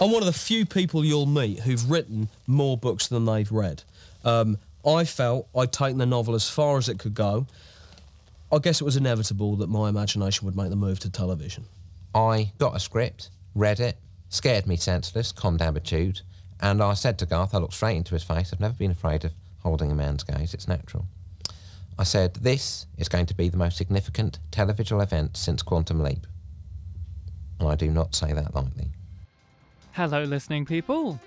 I'm one of the few people you'll meet who've written more books than they've read. Um, I felt I'd taken the novel as far as it could go. I guess it was inevitable that my imagination would make the move to television. I got a script, read it, scared me senseless, calmed down with Jude, and I said to Garth, I looked straight into his face, I've never been afraid of holding a man's gaze, it's natural. I said, This is going to be the most significant televisual event since Quantum Leap. And I do not say that lightly. Hello, listening people.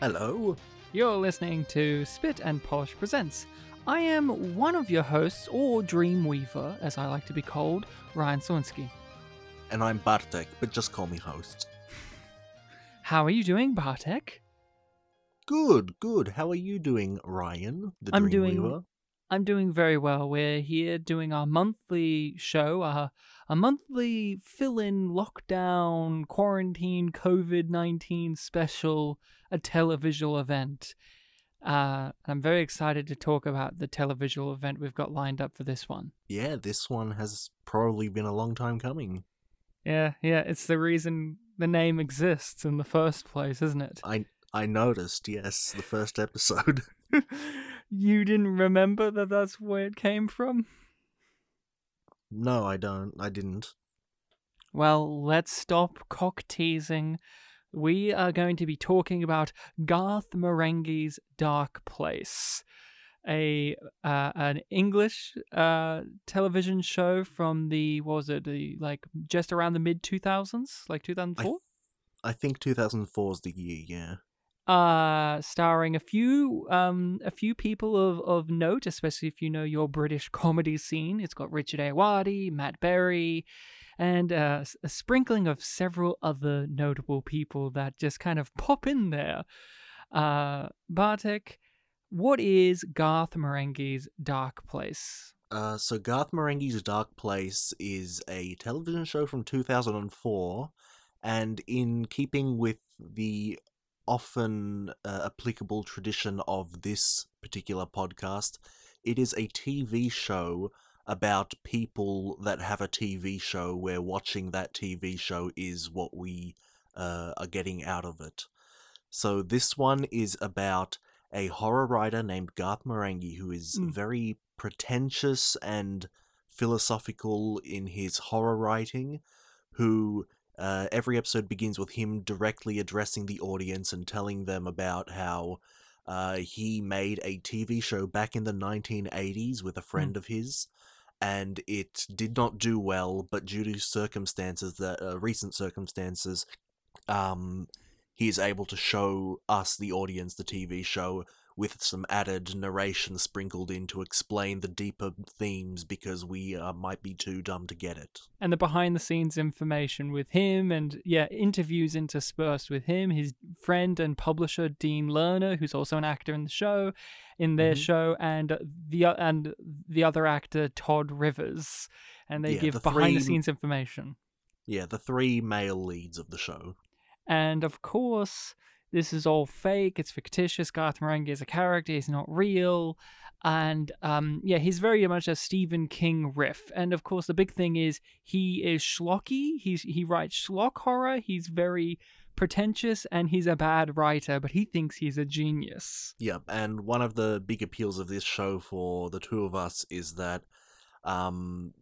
Hello. You're listening to Spit and Polish Presents. I am one of your hosts, or Dreamweaver, as I like to be called, Ryan Sawinski. And I'm Bartek, but just call me host. How are you doing, Bartek? Good, good. How are you doing, Ryan? The I'm doing- Dreamweaver? I'm doing very well. We're here doing our monthly show, uh, a monthly fill in lockdown, quarantine, COVID 19 special, a televisual event. Uh, I'm very excited to talk about the televisual event we've got lined up for this one. Yeah, this one has probably been a long time coming. Yeah, yeah, it's the reason the name exists in the first place, isn't it? I I noticed, yes, the first episode. you didn't remember that that's where it came from? No, I don't. I didn't. Well, let's stop cock teasing. We are going to be talking about Garth Marenghi's Dark Place, a uh, an English uh, television show from the what was it the like just around the mid two thousands, like two thousand four. I think 2004 is the year, yeah. Uh starring a few um a few people of of note especially if you know your british comedy scene. It's got richard Ayoade, matt berry and uh, a sprinkling of several other notable people that just kind of pop in there. Uh bartek what is garth marenghi's dark place? Uh, so Garth Marenghi's Dark Place is a television show from 2004, and in keeping with the often uh, applicable tradition of this particular podcast, it is a TV show about people that have a TV show where watching that TV show is what we uh, are getting out of it. So this one is about a horror writer named Garth Marenghi who is Mm. very pretentious and philosophical in his horror writing, who uh, every episode begins with him directly addressing the audience and telling them about how uh, he made a TV show back in the 1980s with a friend of his. And it did not do well, but due to circumstances that uh, recent circumstances, um, he is able to show us, the audience, the TV show with some added narration sprinkled in to explain the deeper themes because we uh, might be too dumb to get it. and the behind the scenes information with him and yeah interviews interspersed with him his friend and publisher dean lerner who's also an actor in the show in their Mhm. show and the and the other actor todd rivers and they Yeah, give the behind-the-scenes information Yeah, the three male leads of the show. and of course this is all fake it's fictitious garth marenghi is a character he's not real. And um, yeah he's very much a stephen king riff. And of course the big thing is he is schlocky he's he writes schlock horror he's very pretentious and he's a bad writer but he thinks he's a genius. Yep, and one of the big appeals of this show for the two of us is that um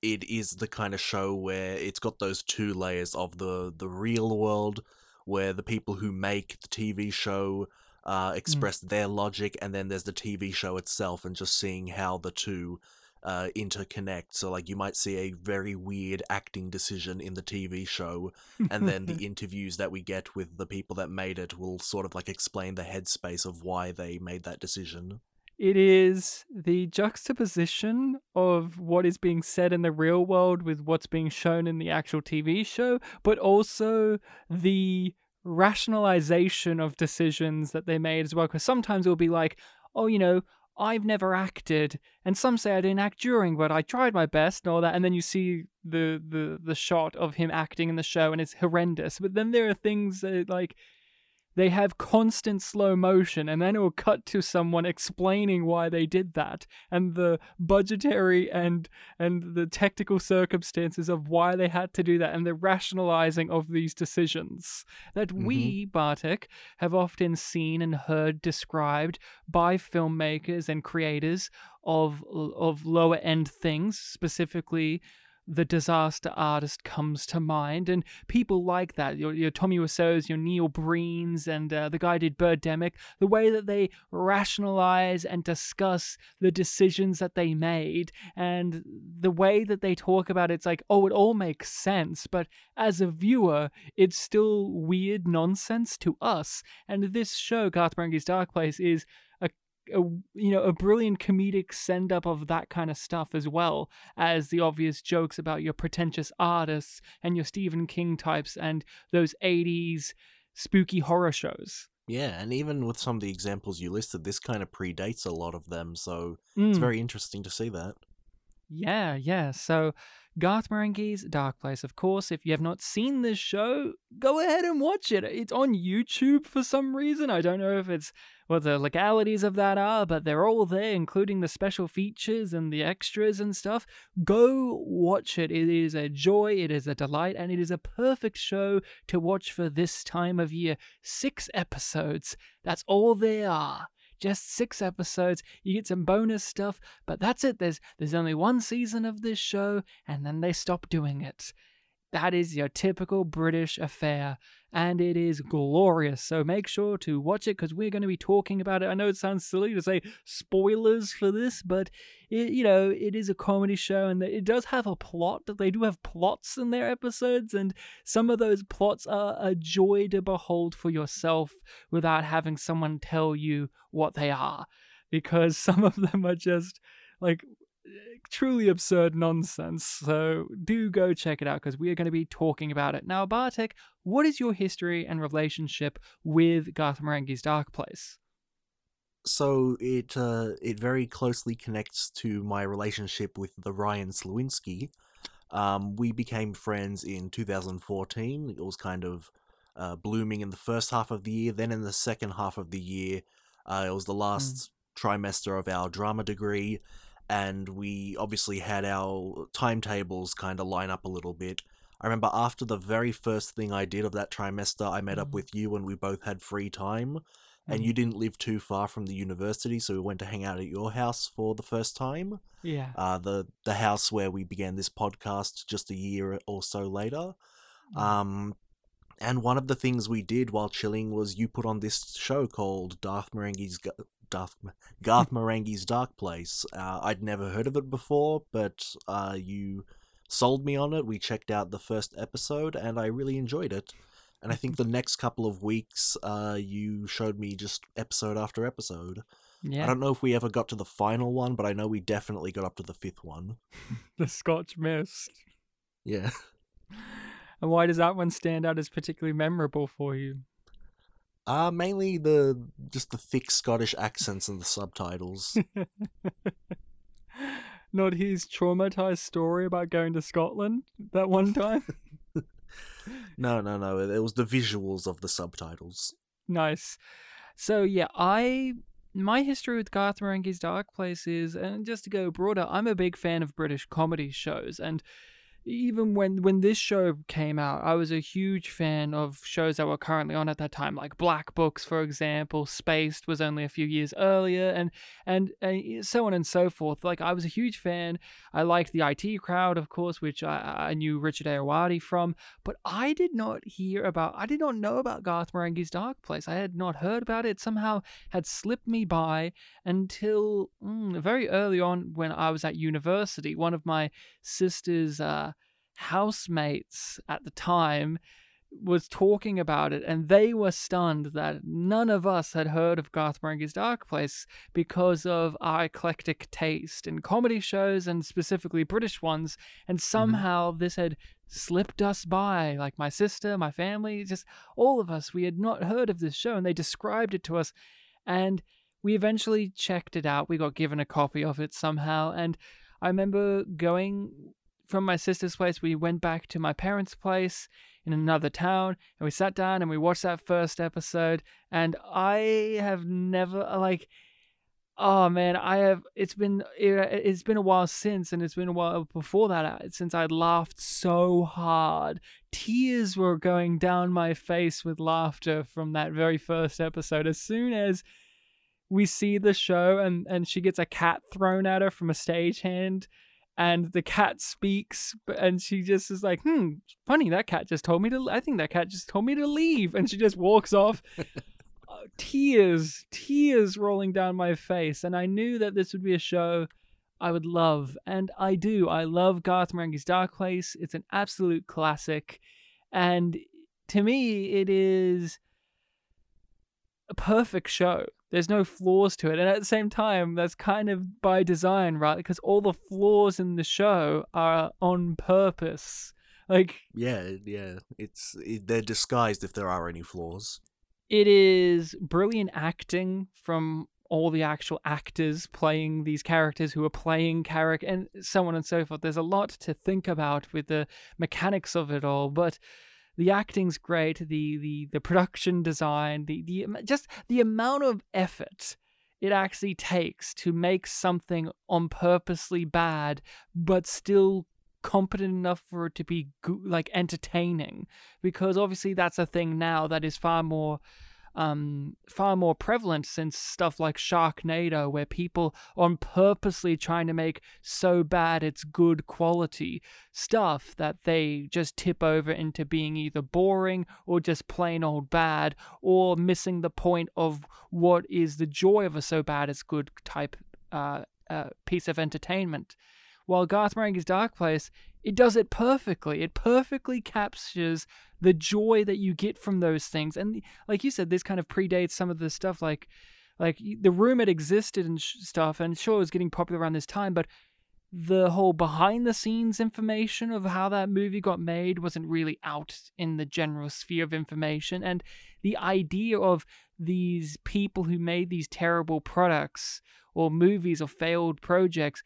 it is the kind of show where it's got those two layers of the the real world where the people who make the TV show uh, express their logic, and then there's the TV show itself, and just seeing how the two uh, interconnect. So, like, you might see a very weird acting decision in the TV show, and then the interviews that we get with the people that made it will sort of like explain the headspace of why they made that decision. It is the juxtaposition of what is being said in the real world with what's being shown in the actual TV show, but also the rationalization of decisions that they made as well. Because sometimes it'll be like, oh, you know, I've never acted, and some say I didn't act during, but I tried my best and all that. And then you see the the the shot of him acting in the show, and it's horrendous. But then there are things that like they have constant slow motion and then it will cut to someone explaining why they did that and the budgetary and and the technical circumstances of why they had to do that and the rationalizing of these decisions that we mm-hmm. bartek have often seen and heard described by filmmakers and creators of of lower end things specifically the disaster artist comes to mind, and people like that. Your, your Tommy Wiseau's, your Neil Breens, and uh, the guy did Birdemic. The way that they rationalize and discuss the decisions that they made, and the way that they talk about it, it's like, oh, it all makes sense. But as a viewer, it's still weird nonsense to us. And this show, Garth Marenghi's Dark Place, is a you know a brilliant comedic send up of that kind of stuff as well as the obvious jokes about your pretentious artists and your Stephen King types and those 80s spooky horror shows. Yeah, and even with some of the examples you listed, this kind of predates a lot of them, so it's Mm. very interesting to see that. Yeah, yeah. So, Garth Marenghi's Dark Place, of course. If you have not seen this show, go ahead and watch it. It's on YouTube for some reason. I don't know if it's what the legalities of that are, but they're all there, including the special features and the extras and stuff. Go watch it. It is a joy, it is a delight, and it is a perfect show to watch for this time of year. Six episodes. That's all there are just six episodes. You get some bonus stuff, but that's it. There's there's only one season of this show, and then they stop doing it. That is your typical British affair, and it is glorious. So make sure to watch it because we're going to be talking about it. I know it sounds silly to say spoilers for this, but it, you know it is a comedy show, and it does have a plot. They do have plots in their episodes, and some of those plots are a joy to behold for yourself without having someone tell you what they are, because some of them are just like truly absurd nonsense. So do go check it out because we are going to be talking about it. Now, Bartek, what is your history and relationship with Garth Marenghi's Dark Place? So it uh, it very closely connects to my relationship with the Ryan Slewinski. Um, we became friends in 2014. It was kind of uh, blooming in the first half of the year. Then in the second half of the year, uh, it was the last trimester of our drama degree, and we obviously had our timetables kind of line up a little bit. I remember after the very first thing I did of that trimester, I met up Mhm. with you and we both had free time and Mhm. you didn't live too far from the university, so we went to hang out at your house for the first time. Yeah. Uh, the the house where we began this podcast just a year or so later. Mm. Um, and one of the things we did while chilling was you put on this show called Darth Marenghi's Darth Garth Marenghi's Dark Place. Uh, I'd never heard of it before, but uh, you sold me on it. We checked out the first episode, and I really enjoyed it. And I think the next couple of weeks, uh, you showed me just episode after episode. Yeah. I don't know if we ever got to the final one, but I know we definitely got up to the fifth one. The Scotch Mist. Yeah. And why does that one stand out as particularly memorable for you? Uh mainly the just the thick Scottish accents and the subtitles. Not his traumatized story about going to Scotland that one time. no, no, no. It was the visuals of the subtitles. Nice. So yeah, I my history with Garth Marenghi's Dark Place is, and just to go broader, I'm a big fan of British comedy shows, and even when when this show came out, I was a huge fan of shows that were currently on at that time, like Black Books, for example. Spaced was only a few years earlier, and and uh, so on and so forth. Like I was a huge fan. I liked the IT crowd, of course, which I, I knew Richard Ayoade from, but I did not hear about. I did not know about Garth Marenghi's Dark Place. I had not heard about it. Somehow had slipped me by until mm, very early on when I was at university. One of my sister's uh, housemates at the time was talking about it, and they were stunned that none of us had heard of Garth Marenghi's Dark Place because of our eclectic taste in comedy shows and specifically British ones. And mm-hmm. somehow this had slipped us by, like my sister, my family, just all of us. We had not heard of this show, and they described it to us, and we eventually checked it out. We got given a copy of it somehow, and I remember going from my sister's place. We went back to my parents' place in another town, and we sat down and we watched that first episode, and I have never like. Oh man, I have. It's been it's been a while since, and it's been a while before that uh, since I'd laughed so hard. Tears were going down my face with laughter from that very first episode. As soon as we see the show, and and she gets a cat thrown at her from a stagehand, and the cat speaks and she just is like hmm funny that cat just told me to i think that cat just told me to leave. And she just walks off uh, tears tears rolling down my face. And i knew that this would be a show i would love and i do. I love garth marenghi's dark place. It's an absolute classic. And to me it is a perfect show there's no flaws to it. And at the same time, that's kind of by design, right? Because all the flaws in the show are on purpose. Like yeah, yeah, it's it, they're disguised if there are any flaws. It is brilliant acting from all the actual actors playing these characters who are playing character and so on and so forth. There's a lot to think about with the mechanics of it all, but the acting's great, the the the production design, the the just the amount of effort it actually takes to make something on purposely bad but still competent enough for it to be like entertaining. Because obviously that's a thing now that is far more um, far more prevalent since stuff like Sharknado, where people are purposely trying to make so bad it's good quality stuff that they just tip over into being either boring or just plain old bad or missing the point of what is the joy of a so bad it's good type uh, uh, piece of entertainment. While Garth Marenghi's Dark Place, it does it perfectly. It perfectly captures the joy that you get from those things. And like you said, this kind of predates some of the stuff like like the room had existed and sh- stuff, and sure it was getting popular around this time, but the whole behind the scenes information of how that movie got made wasn't really out in the general sphere of information. And the idea of these people who made these terrible products or movies or failed projects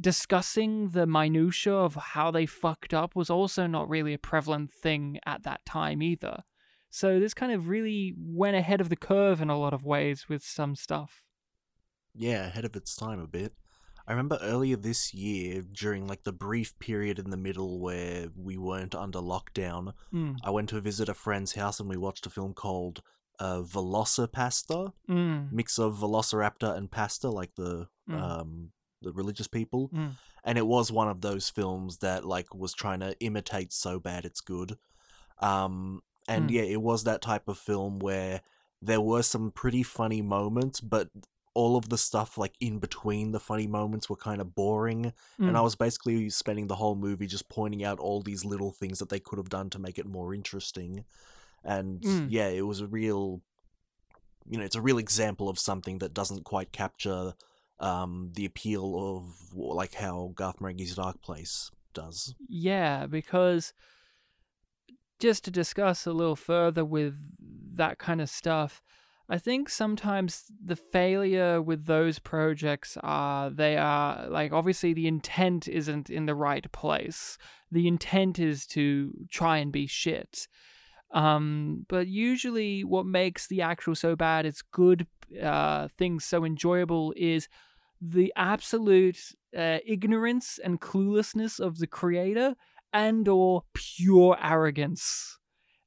discussing the minutia of how they fucked up was also not really a prevalent thing at that time either. So this kind of really went ahead of the curve in a lot of ways with some stuff. Yeah, ahead of its time a bit. I remember earlier this year, during like the brief period in the middle where we weren't under lockdown, mm. I went to visit a friend's house and we watched a film called uh, VelociPastor, mm. mix of Velociraptor and pasta, like the Mm. um, the religious people. Mm. And it was one of those films that like was trying to imitate so bad it's good. Um, and Mm. yeah, it was that type of film where there were some pretty funny moments, but all of the stuff like in between the funny moments were kind of boring. And Mm. I was basically spending the whole movie just pointing out all these little things that they could have done to make it more interesting. And Mm. yeah, it was a real, you know, it's a real example of something that doesn't quite capture um, the appeal of like how Garth Marenghi's Dark Place does. Yeah, because just to discuss a little further with that kind of stuff, I think sometimes the failure with those projects are they are like obviously the intent isn't in the right place. The intent is to try and be shit. Um, but usually, what makes the actual so bad it's good uh, things so enjoyable is the absolute uh, ignorance and cluelessness of the creator and or pure arrogance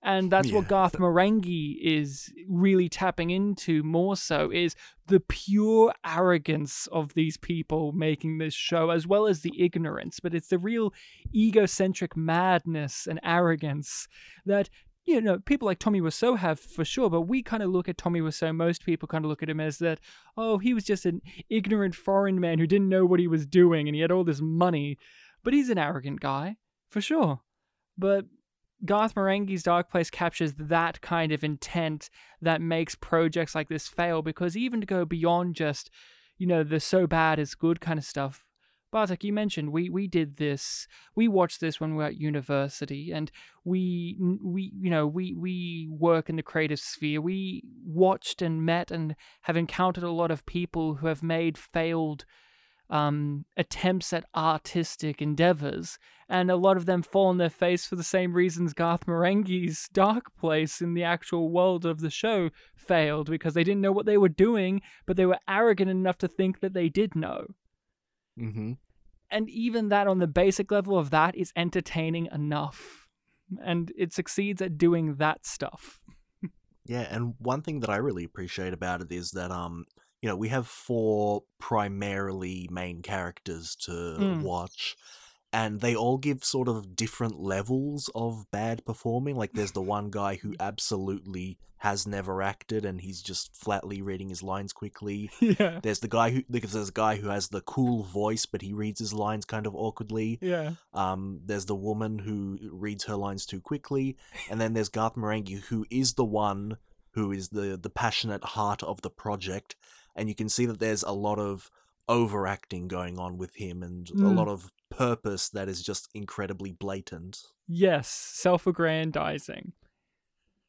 and that's what Yeah. Garth Marenghi is really tapping into more so is the pure arrogance of these people making this show as well as the ignorance but it's the real egocentric madness and arrogance that you know people like Tommy Wiseau have for sure but we kind of look at Tommy Wiseau most people kind of look at him as that oh he was just an ignorant foreign man who didn't know what he was doing and he had all this money but he's an arrogant guy for sure but Garth Marenghi's Dark Place captures that kind of intent that makes projects like this fail because even to go beyond just, you know, the so bad is good kind of stuff. Bartek, you mentioned we we did this. We watched this when we were at university, and we we you know we we work in the creative sphere. We watched and met and have encountered a lot of people who have made failed um, attempts at artistic endeavors, and a lot of them fall on their face for the same reasons Garth Marenghi's Dark Place in the actual world of the show failed because they didn't know what they were doing, but they were arrogant enough to think that they did know. Mm-hmm. And even that, on the basic level of that, is entertaining enough, and it succeeds at doing that stuff. Yeah, and one thing that I really appreciate about it is that um, you know, we have four primarily main characters to Mm. watch, and they all give sort of different levels of bad performing. Like, there's the one guy who absolutely has never acted, and he's just flatly reading his lines quickly. yeah, There's the guy who there's a guy who has the cool voice, but he reads his lines kind of awkwardly. yeah, Um, there's the woman who reads her lines too quickly, and then there's Garth Marenghi, who is the one who is the the passionate heart of the project, and you can see that there's a lot of overacting going on with him, and a Mm. lot of purpose that is just incredibly blatant. yes, self-aggrandizing.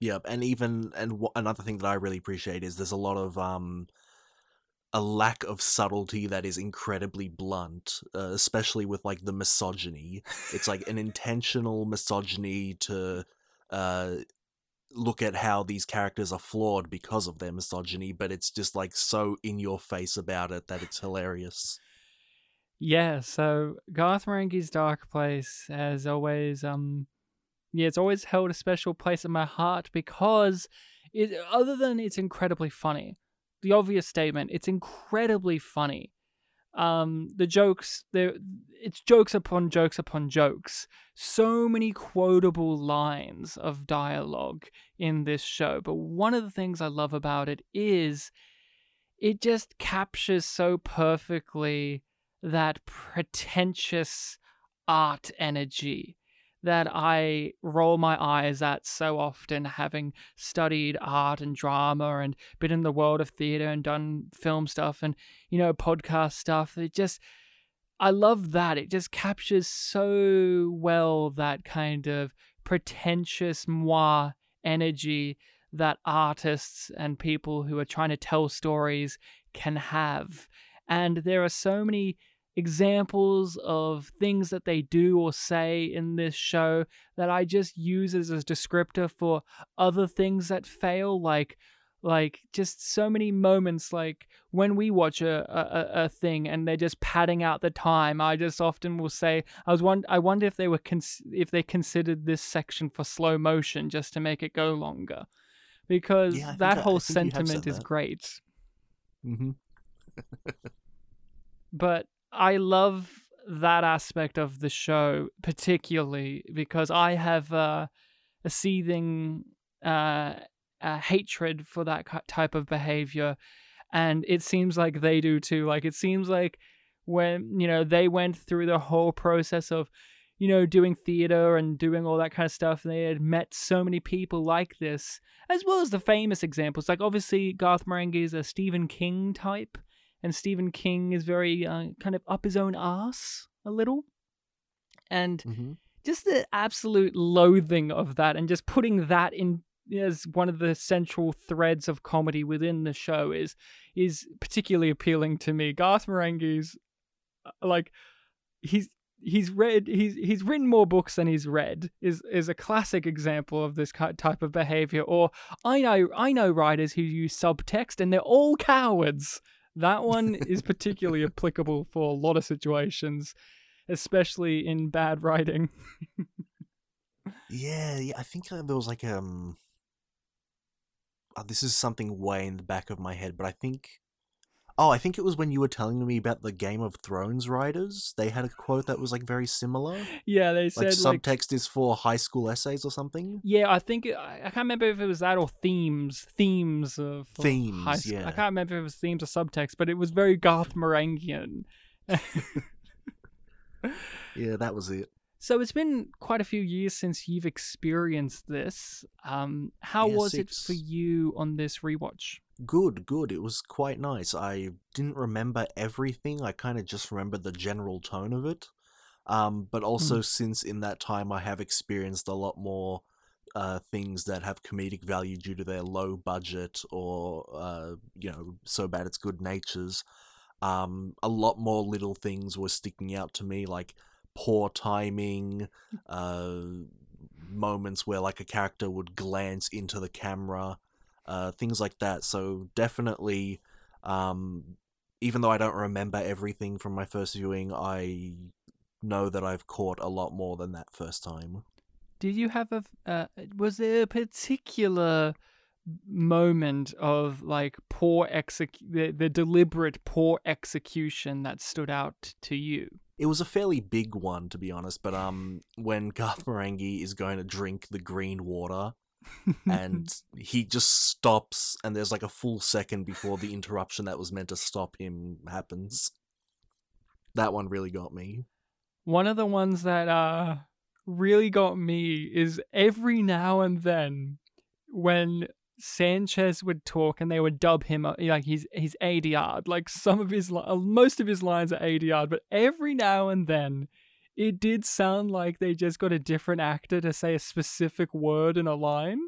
Yep, and even and wh- another thing that I really appreciate is there's a lot of um a lack of subtlety that is incredibly blunt, uh, especially with like the misogyny. It's like an intentional misogyny to uh look at how these characters are flawed because of their misogyny, but it's just like so in your face about it that it's hilarious. Yeah, so Garth Marenghi's Dark Place has always um yeah, it's always held a special place in my heart because it other than it's incredibly funny. The obvious statement, it's incredibly funny. Um the jokes it's jokes upon jokes upon jokes. So many quotable lines of dialogue in this show. But one of the things I love about it is it just captures so perfectly that pretentious art energy that I roll my eyes at so often, having studied art and drama and been in the world of theater and done film stuff and, you know, podcast stuff. It just, I love that. It just captures so well that kind of pretentious moi energy that artists and people who are trying to tell stories can have. And there are so many examples of things that they do or say in this show that I just use as a descriptor for other things that fail like like just so many moments like when we watch a, a, a thing and they're just padding out the time i just often will say i was one i wonder if they were cons- if they considered this section for slow motion just to make it go longer because Yeah, that I- I whole think you have said sentiment is that. great Mm-hmm. but I love that aspect of the show particularly because I have uh, a seething uh, uh, hatred for that type of behavior, and it seems like they do too. Like it seems like when you know they went through the whole process of you know doing theater and doing all that kind of stuff and they had met so many people like this as well as the famous examples. Like obviously garth marenghi is a stephen king type and Stephen King is very uh, kind of up his own ass a little. And Mm-hmm. just the absolute loathing of that and just putting that in as one of the central threads of comedy within the show is is particularly appealing to me. Garth Marenghi's uh, like he's he's read he's he's written more books than he's read is is a classic example of this type of behavior or i know i know writers who use subtext and they're all cowards that one is particularly applicable for a lot of situations, especially in bad writing. Yeah, yeah. I think uh, there was like um. uh, this is something way in the back of my head, but I think. Oh, I think it was when you were telling me about the Game of Thrones writers. They had a quote that was like very similar. Yeah, they said like, subtext is for high school essays or something. yeah, I think I I can't remember if it was that or themes, themes of Themes, high school. I can't remember if it was themes or subtext, but it was very Garth Marenghian. Yeah, that was it. So it's been quite a few years since you've experienced this. Um, how Yeah, was it for you on this rewatch? Good, good. It was quite nice. I didn't remember everything. I kind of just remember the general tone of it. Um, but also since in that time I have experienced a lot more uh, things that have comedic value due to their low budget or uh, you know so bad it's good natures. Um, a lot more little things were sticking out to me, like poor timing, uh, moments where like a character would glance into the camera, uh, things like that. So definitely, um, even though I don't remember everything from my first viewing, I know that I've caught a lot more than that first time. Did you have a? Uh, was there a particular moment of like poor exec the, the deliberate poor execution that stood out to you? It was a fairly big one, to be honest. But um, when Garth Marenghi is going to drink the green water, and he just stops, and there's like a full second before the interruption that was meant to stop him happens. That one really got me. one of the ones that uh really got me is every now and then when Sanchez would talk and they would dub him uh, like he's he's ADR. Like some of his most of his lines are ADR, but every now and then it did sound like they just got a different actor to say a specific word in a line.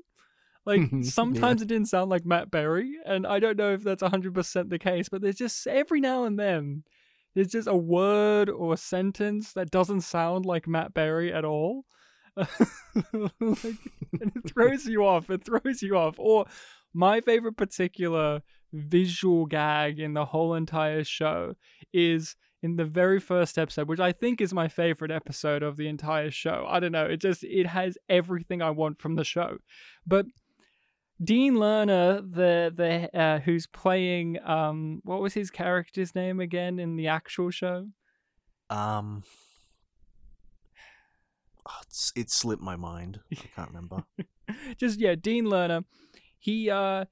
Like Yeah. sometimes it didn't sound like Matt Berry, and I don't know if that's 100% the case, but there's just every now and then there's just a word or a sentence that doesn't sound like Matt Berry at all. like, and it throws you off. It throws you off. Or my favorite particular visual gag in the whole entire show is in the very first episode, which I think is my favorite episode of the entire show. I don't know. It just it has everything I want from the show. But Dean Lerner, the the uh, who's playing um what was his character's name again in the actual show? Um, oh, it's, it slipped my mind. I can't remember. Just yeah, Dean Lerner. He uh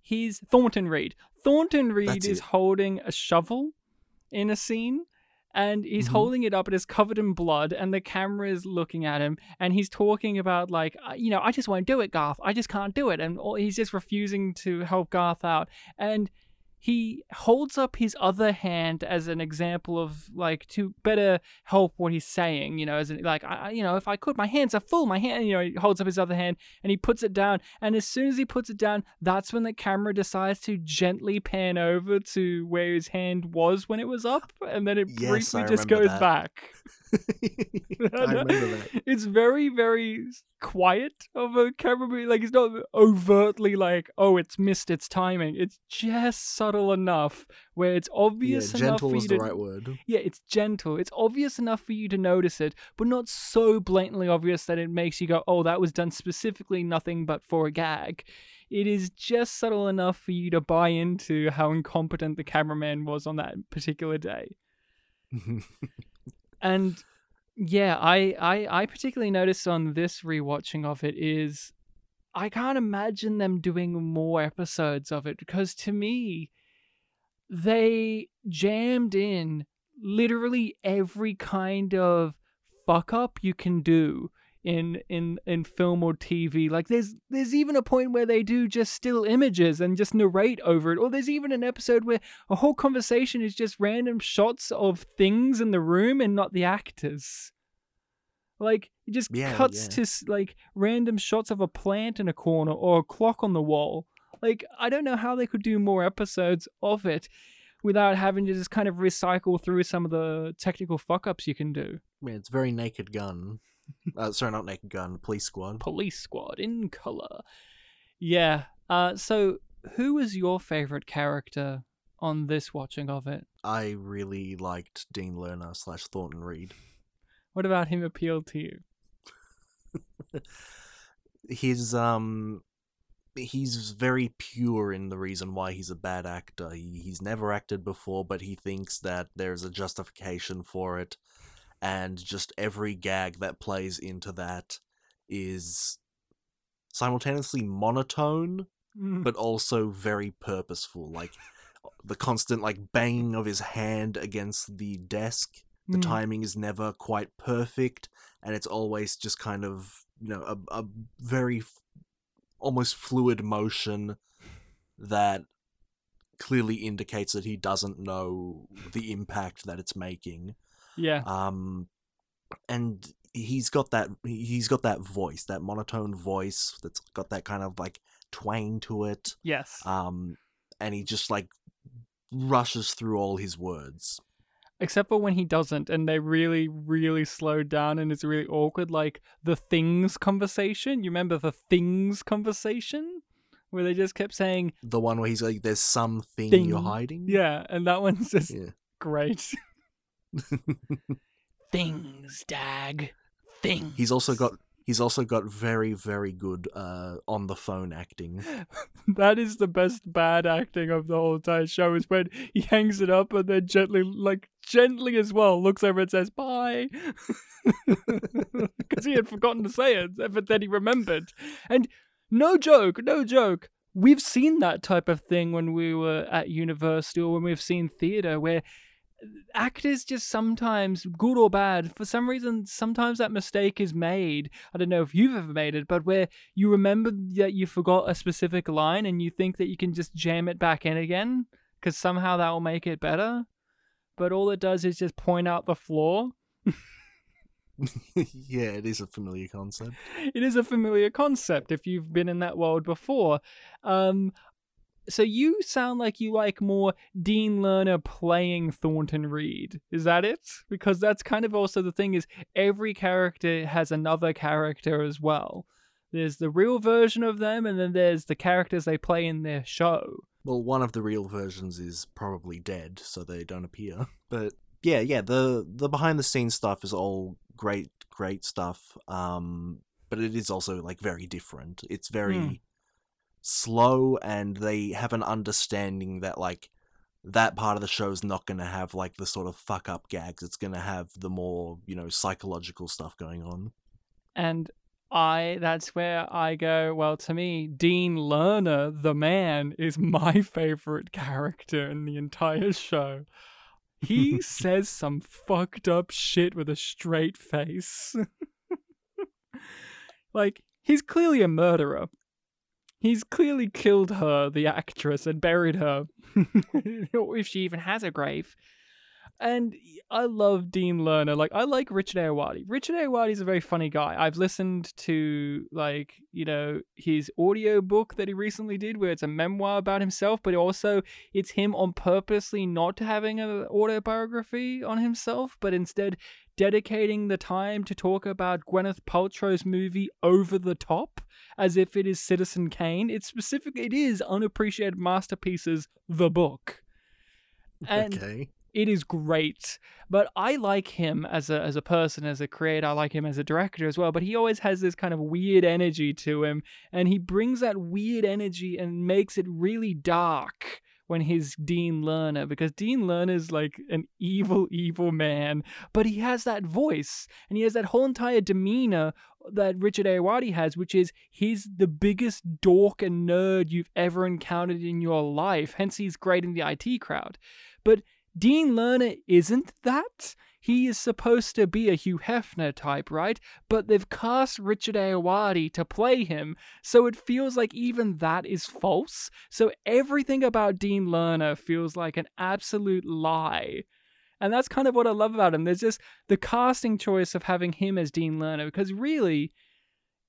he's Thornton Reed. Thornton Reed That's is it. holding a shovel in a scene and he's Mhm. holding it up and it's covered in blood and the camera is looking at him and he's talking about like "Uh, you know i just won't do it garth i just can't do it and all- he's just refusing to help garth out and he holds up his other hand as an example of like to better help what he's saying you know as in, like I, you know if i could my hands are full my hand you know he holds up his other hand and he puts it down and as soon as he puts it down that's when the camera decides to gently pan over to where his hand was when it was up and then it Yes, briefly I just goes that. back I remember that. it's very very quiet of a camera movie like it's not overtly like oh it's missed its timing it's just subtle enough where it's Yeah, obvious enough gentle for is you the to right word. yeah it's gentle. It's obvious enough for you to notice it but not so blatantly obvious that it makes you go oh that was done specifically nothing but for a gag. It is just subtle enough for you to buy into how incompetent the cameraman was on that particular day. And yeah I, I i particularly noticed on this rewatching of it is i can't imagine them doing more episodes of it because to me they jammed in literally every kind of fuck up you can do in in in film or TV. Like there's there's even a point where they do just still images and just narrate over it. Or there's even an episode where a whole conversation is just random shots of things in the room and not the actors. Like it just Yeah, cuts yeah. to like random shots of a plant in a corner or a clock on the wall. Like I don't know how they could do more episodes of it without having to just kind of recycle through some of the technical fuck ups you can do. Yeah, it's very Naked Gun. Uh, sorry, not Naked Gun. Police Squad. Police Squad in color. Yeah. Uh, so who was your favorite character on this watching of it? I really liked Dean Lerner slash Thornton Reed. What about him appealed to you? His um, he's very pure in the reason why he's a bad actor. He, he's never acted before, but he thinks that there's a justification for it, and just every gag that plays into that is simultaneously monotone but also very purposeful. Like the constant like banging of his hand against the desk. The Mm. timing is never quite perfect, and it's always just kind of you know a, a very almost fluid motion that clearly indicates that he doesn't know the impact that it's making Yeah. um and he's got that he's got that voice that monotone voice that's got that kind of like twang to it Yes. um and he just like rushes through all his words. Except for when he doesn't and they really really slow down and it's really awkward like the things conversation you remember the things conversation where they just kept saying The one where he's like, "There's something Thing. you're hiding." yeah and that one's just Yeah. great things dag things He's also got he's also got very very good uh on the phone acting. that is the best bad acting of the whole entire show is when he hangs it up and then gently like gently as well looks over and says bye. Because he had forgotten to say it but then he remembered. And no joke no joke. We've seen that type of thing when we were at university or when we've seen theater where actors just sometimes good or bad for some reason sometimes that mistake is made i don't know if you've ever made it but where you remember that you forgot a specific line and you think that you can just jam it back in again because somehow that will make it better but all it does is just point out the flaw yeah, it is a familiar concept. it is a familiar concept if you've been in that world before. Um, so you sound like you like more Dean Lerner playing Thornton Reed. Is that it? Because that's kind of also the thing is every character has another character as well. There's the real version of them, and then there's the characters they play in their show. Well, one of the real versions is probably dead, so they don't appear. But yeah, yeah, the the behind the scenes stuff is all great, great stuff. Um, but it is also like very different. It's very Hmm. Slow, and they have an understanding that like that part of the show is not going to have like the sort of fuck up gags. It's going to have the more you know psychological stuff going on. And I that's where I go, well, to me, Dean Lerner, the man, is my favorite character in the entire show. He says some fucked up shit with a straight face. like, he's clearly a murderer. He's clearly killed her, the actress, and buried her. if she even has a grave. And I love Dean Lerner. Like I like Richard Ayoade. Richard Ayoade is a very funny guy. I've listened to like, you know, his audio book that he recently did where it's a memoir about himself, but also it's him on purposely not having an autobiography on himself, but instead dedicating the time to talk about Gwyneth Paltrow's movie Over the Top as if it is Citizen Kane. It's specific it is unappreciated masterpieces the book. And okay. it is great but i like him as a as a person as a creator i like him as a director as well but he always has this kind of weird energy to him and he brings that weird energy and makes it really dark when he's Dean Lerner because Dean Lerner is like an evil, evil man, but he has that voice and he has that whole entire demeanor that Richard Ayoade has, which is he's the biggest dork and nerd you've ever encountered in your life. Hence, he's great in the IT crowd. But Dean Lerner isn't that. He is supposed to be a Hugh Hefner type, right? But they've cast Richard Ayoade to play him, so it feels like even that is false. So everything about Dean Lerner feels like an absolute lie. And that's kind of what I love about him. There's just the casting choice of having him as Dean Lerner, because really,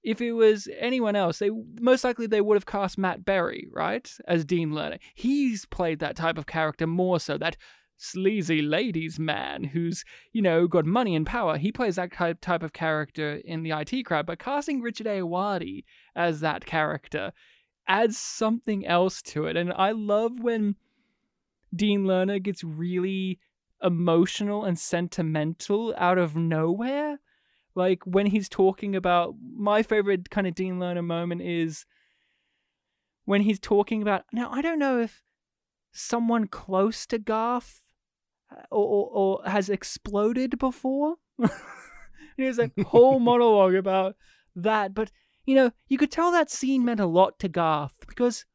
if it was anyone else, they most likely they would have cast Matt Berry, right, as Dean Lerner. He's played that type of character more so, that sleazy ladies man who's you know got money and power. He plays that type of character in the IT crowd, but casting Richard Ayoade as that character adds something else to it. And I love when Dean Lerner gets really emotional and sentimental out of nowhere. Like when he's talking about my favorite kind of Dean Lerner moment is when he's talking about now I don't know if someone close to Garth or, or, or has exploded before. There's a whole monologue about that, but you know, you could tell that scene meant a lot to Garth because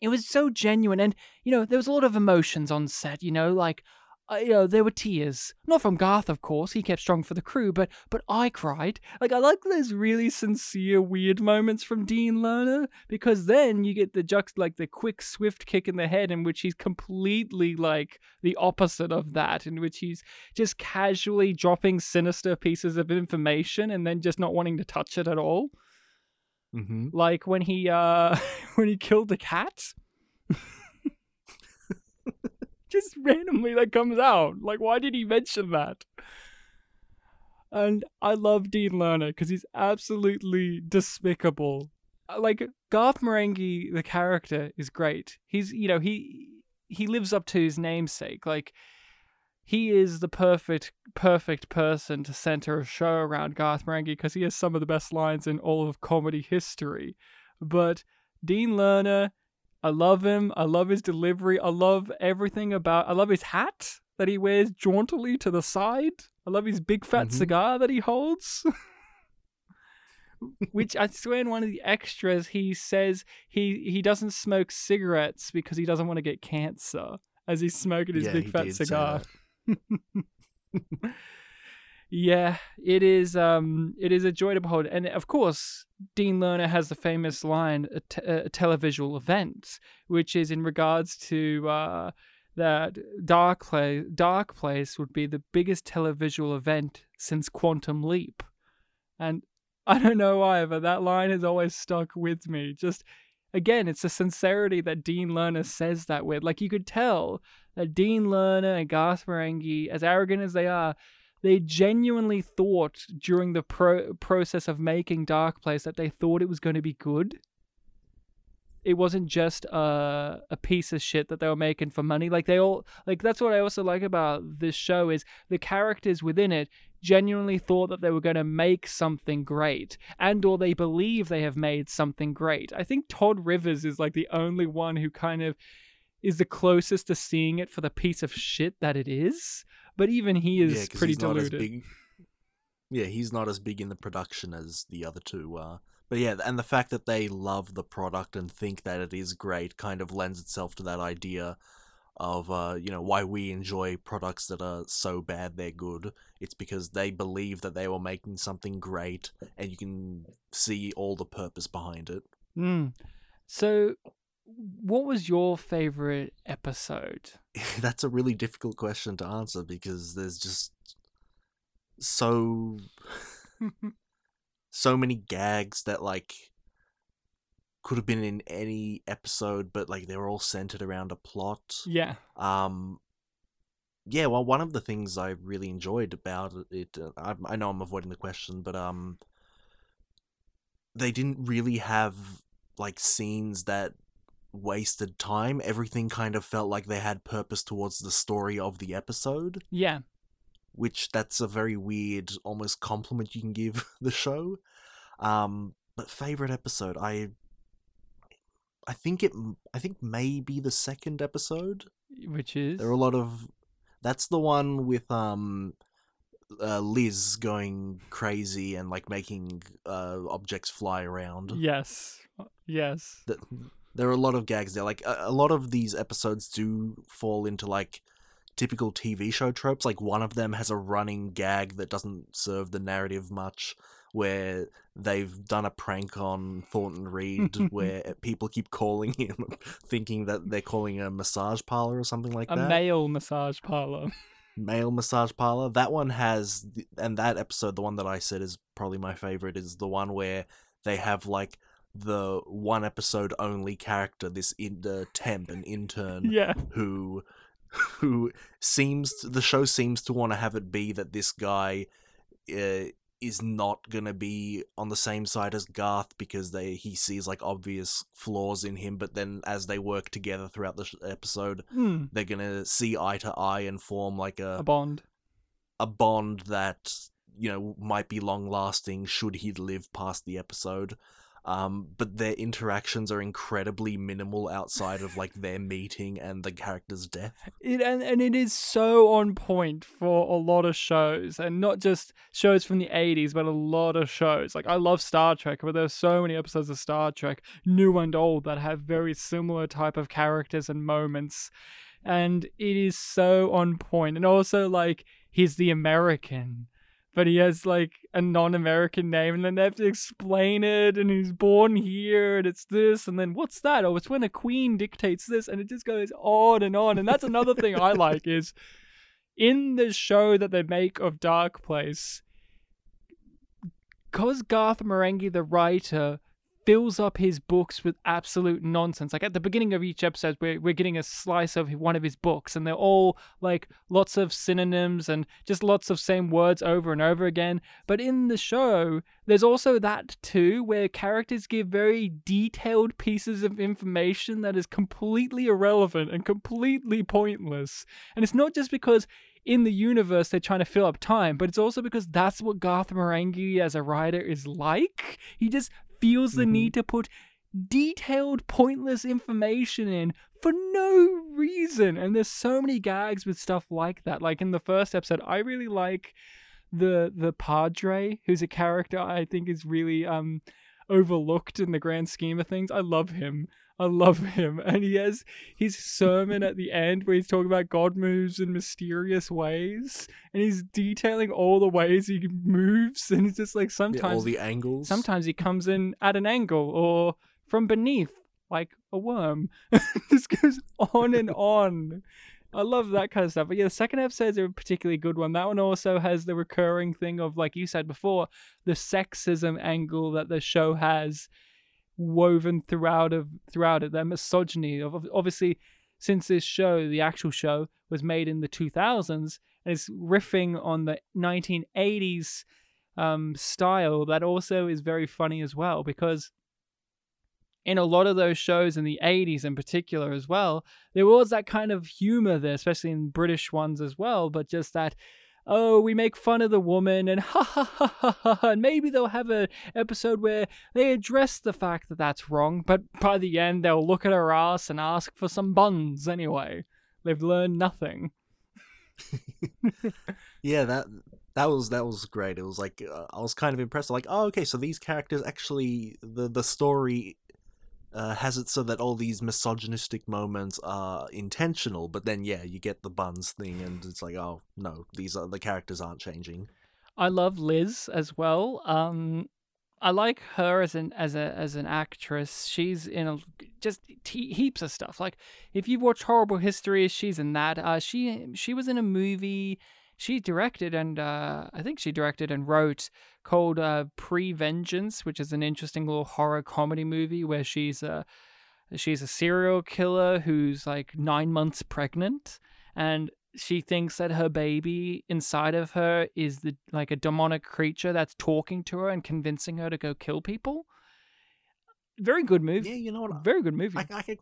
it was so genuine and you know there was a lot of emotions on set you know like uh, you know there were tears. Not from garth of course he kept strong for the crew but but i cried. Like i like those really sincere weird moments from dean lerner because then you get the juxt like the quick swift kick in the head in which he's completely like the opposite of that in which he's just casually dropping sinister pieces of information and then just not wanting to touch it at all. Mm-hmm. like when he uh when he killed the cat just randomly that comes out. Like, why did he mention that? And I love Dean Lerner because he's absolutely despicable. Uh, Like Garth Marenghi, the character, is great. He's, you know, he he lives up to his namesake. Like he is the perfect perfect person to center a show around Garth Marenghi because he has some of the best lines in all of comedy history. But Dean Lerner, I love him. I love his delivery. I love everything about. I love his hat that he wears jauntily to the side. I love his big fat Mhm. cigar that he holds. Which I swear in one of the extras he says he he doesn't smoke cigarettes because he doesn't want to get cancer as he's smoking his Yeah, big fat cigar. Yeah, it is. Um, it is a joy to behold, and of course, Dean Learner has the famous line, "a, televisual event," which is in regards to uh, that Dark Place. Dark Place would be the biggest televisual event since Quantum Leap, and I don't know why, but that line has always stuck with me. Just again, it's the sincerity that Dean Learner says that with. Like you could tell that Dean Learner and Garth Marenghi, as arrogant as they are, they genuinely thought during the pro- process of making Dark Place that they thought it was going to be good. It wasn't just a a piece of shit that they were making for money. Like they all like that's what I also like about this show is the characters within it genuinely thought that they were going to make something great and or they believe they have made something great. I think Todd Rivers is like the only one who kind of is the closest to seeing it for the piece of shit that it is. But even he is yeah, pretty he's not as deluded. big. Yeah, he's not as big in the production as the other two are. But yeah, and the fact that they love the product and think that it is great kind of lends itself to that idea of uh, you know why we enjoy products that are so bad they're good. It's because they believe that they were making something great, and you can see all the purpose behind it. Mm. So, what was your favorite episode? That's a really difficult question to answer because there's just so so many gags that like could have been in any episode but like they were all centered around a plot yeah. um yeah well one of the things i really enjoyed about it uh, I, I know i'm avoiding the question but um they didn't really have like scenes that wasted time everything kind of felt like they had purpose towards the story of the episode Yeah. which that's a very weird almost compliment you can give the show um but favorite episode i i think it I think maybe the second episode Which is there are a lot of that's the one with um uh, Liz going crazy and like making uh, objects fly around. yes, yes. Th- There are a lot of gags there. Like a, a lot of these episodes do fall into like typical TV show tropes. Like one of them has a running gag that doesn't serve the narrative much, where they've done a prank on Thornton Reed, where people keep calling him, thinking that they're calling a massage parlor or something like A that. A male massage parlor. male massage parlor. That one has, and that episode, the one that I said is probably my favorite, is the one where they have like the one episode only character, this in the temp, an intern, yeah. who who seems to, the show seems to want to have it be that this guy uh, is not gonna be on the same side as Garth because they he sees like obvious flaws in him, but then as they work together throughout the sh- episode, Hmm. they're gonna see eye to eye and form like A a bond. a bond that you know might be long lasting should he live past the episode. Um, but their interactions are incredibly minimal outside of like their meeting and the character's death. It and, and it is so on point for a lot of shows, and not just shows from the '80s, but a lot of shows. Like I love Star Trek, but there's so many episodes of Star Trek, new and old, that have very similar type of characters and moments, and it is so on point. And also, like he's the American, but he has like a non-American name, and then they have to explain it, and he's born here, and it's this, and then what's that? Oh, it's when a queen dictates this, and it just goes on and on. And that's another thing I like is in the show that they make of Dark Place, because Garth Marenghi, the writer, fills up his books with absolute nonsense. Like at the beginning of each episode, we're, we're getting a slice of one of his books, and they're all like lots of synonyms and just lots of same words over and over again. But in the show, there's also that too, where characters give very detailed pieces of information that is completely irrelevant and completely pointless. And it's not just because in the universe they're trying to fill up time, but it's also because that's what Garth Marenghi as a writer is like. He just feels the Mhm. need to put detailed, pointless information in for no reason. And there's so many gags with stuff like that. Like in the first episode, I really like the the Padre, who's a character I think is really um overlooked in the grand scheme of things. I love him. I love him. And he has his sermon at the end where he's talking about God moves in mysterious ways. And he's detailing all the ways he moves. And it's just like Yeah, sometimes all the angles. Sometimes he comes in at an angle or from beneath, like a worm. this goes on and on. I love that kind of stuff. But yeah, the second episode is a particularly good one. That one also has the recurring thing of, like you said before, the sexism angle that the show has woven throughout of throughout it. That misogyny obviously since this show, the actual show, was made in the 2000s and is riffing on the 1980s um, style that also is very funny as well because in a lot of those shows in the 80s in particular as well there was that kind of humor there especially in british ones as well but just that oh we make fun of the woman and ha ha ha ha ha and maybe they'll have an episode where they address the fact that that's wrong but by the end they'll look at her ass and ask for some buns anyway they've learned nothing yeah, that that was that was great. It was like uh, I was kind of impressed. Like, oh, okay, so these characters actually the the story uh, has it so that all these misogynistic moments are intentional, but then yeah, you get the buns thing, and it's like, oh no, these are the characters aren't changing. I love Liz as well. Um, I like her as an as a as an actress. She's in a, just te- heaps of stuff. Like if you've watched Horrible Histories, she's in that. Uh, she she was in a movie. She directed and uh, I think she directed and wrote called uh, Pre Vengeance, which is an interesting little horror comedy movie where she's a she's a serial killer who's like nine months pregnant and she thinks that her baby inside of her is the like a demonic creature that's talking to her and convincing her to go kill people. Very good movie. Yeah, you know what? Very good movie. I, I can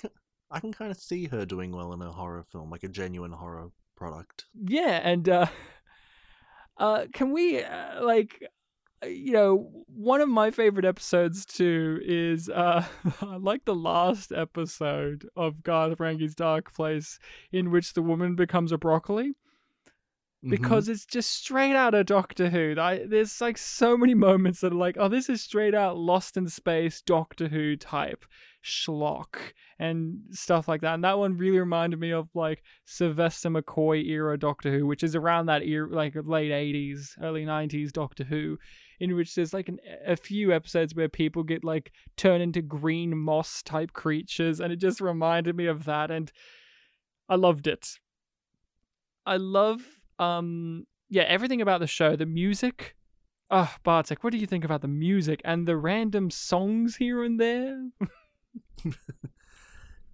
I can kind of see her doing well in a horror film, like a genuine horror product. yeah, and uh uh can we uh, like uh, you know, one of my favorite episodes too is uh like the last episode of Garth Marenghi's Dark Place in which the woman becomes a broccoli. Mhm. because it's just straight out of Doctor Who. I, there's like so many moments that are like, oh, this is straight out Lost in Space Doctor Who type schlock and stuff like that. And that one really reminded me of like Sylvester McCoy era Doctor Who, which is around that era, like late 80s, early 90s Doctor Who, in which there's like an, a few episodes where people get like turned into green moss type creatures. And it just reminded me of that. And I loved it. I love um yeah, everything about the show, the music. Oh, Bartek, what do you think about the music and the random songs here and there?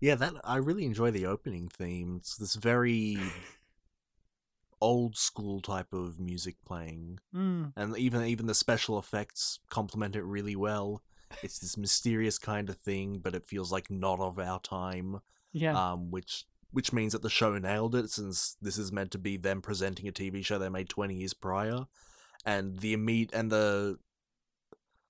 Yeah, that I really enjoy the opening theme. It's this very old school type of music playing, Mm. and even even the special effects complement it really well. It's this mysterious kind of thing, but it feels like not of our time. Yeah. Um, which which means that the show nailed it, since this is meant to be them presenting a TV show they made twenty years prior, and the immediate and the